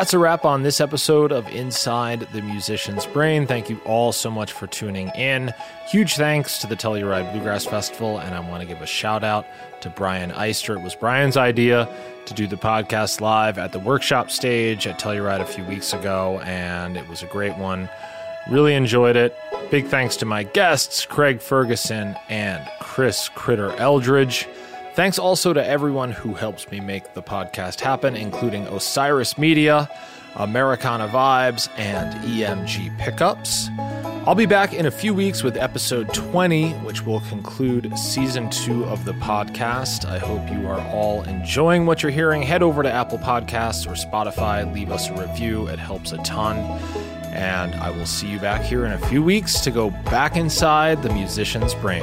Speaker 1: That's a wrap on this episode of Inside the Musician's Brain. Thank you all so much for tuning in. Huge thanks to the Telluride Bluegrass Festival, and I want to give a shout out to Brian Eister. It was Brian's idea to do the podcast live at the workshop stage at Telluride a few weeks ago, and it was a great one. Really enjoyed it. Big thanks to my guests, Craig Ferguson and Chris Critter Eldridge. Thanks also to everyone who helps me make the podcast happen, including Osiris Media, Americana Vibes, and EMG Pickups. I'll be back in a few weeks with episode 20, which will conclude season two of the podcast. I hope you are all enjoying what you're hearing. Head over to Apple Podcasts or Spotify, leave us a review, it helps a ton. And I will see you back here in a few weeks to go back inside the musician's brain.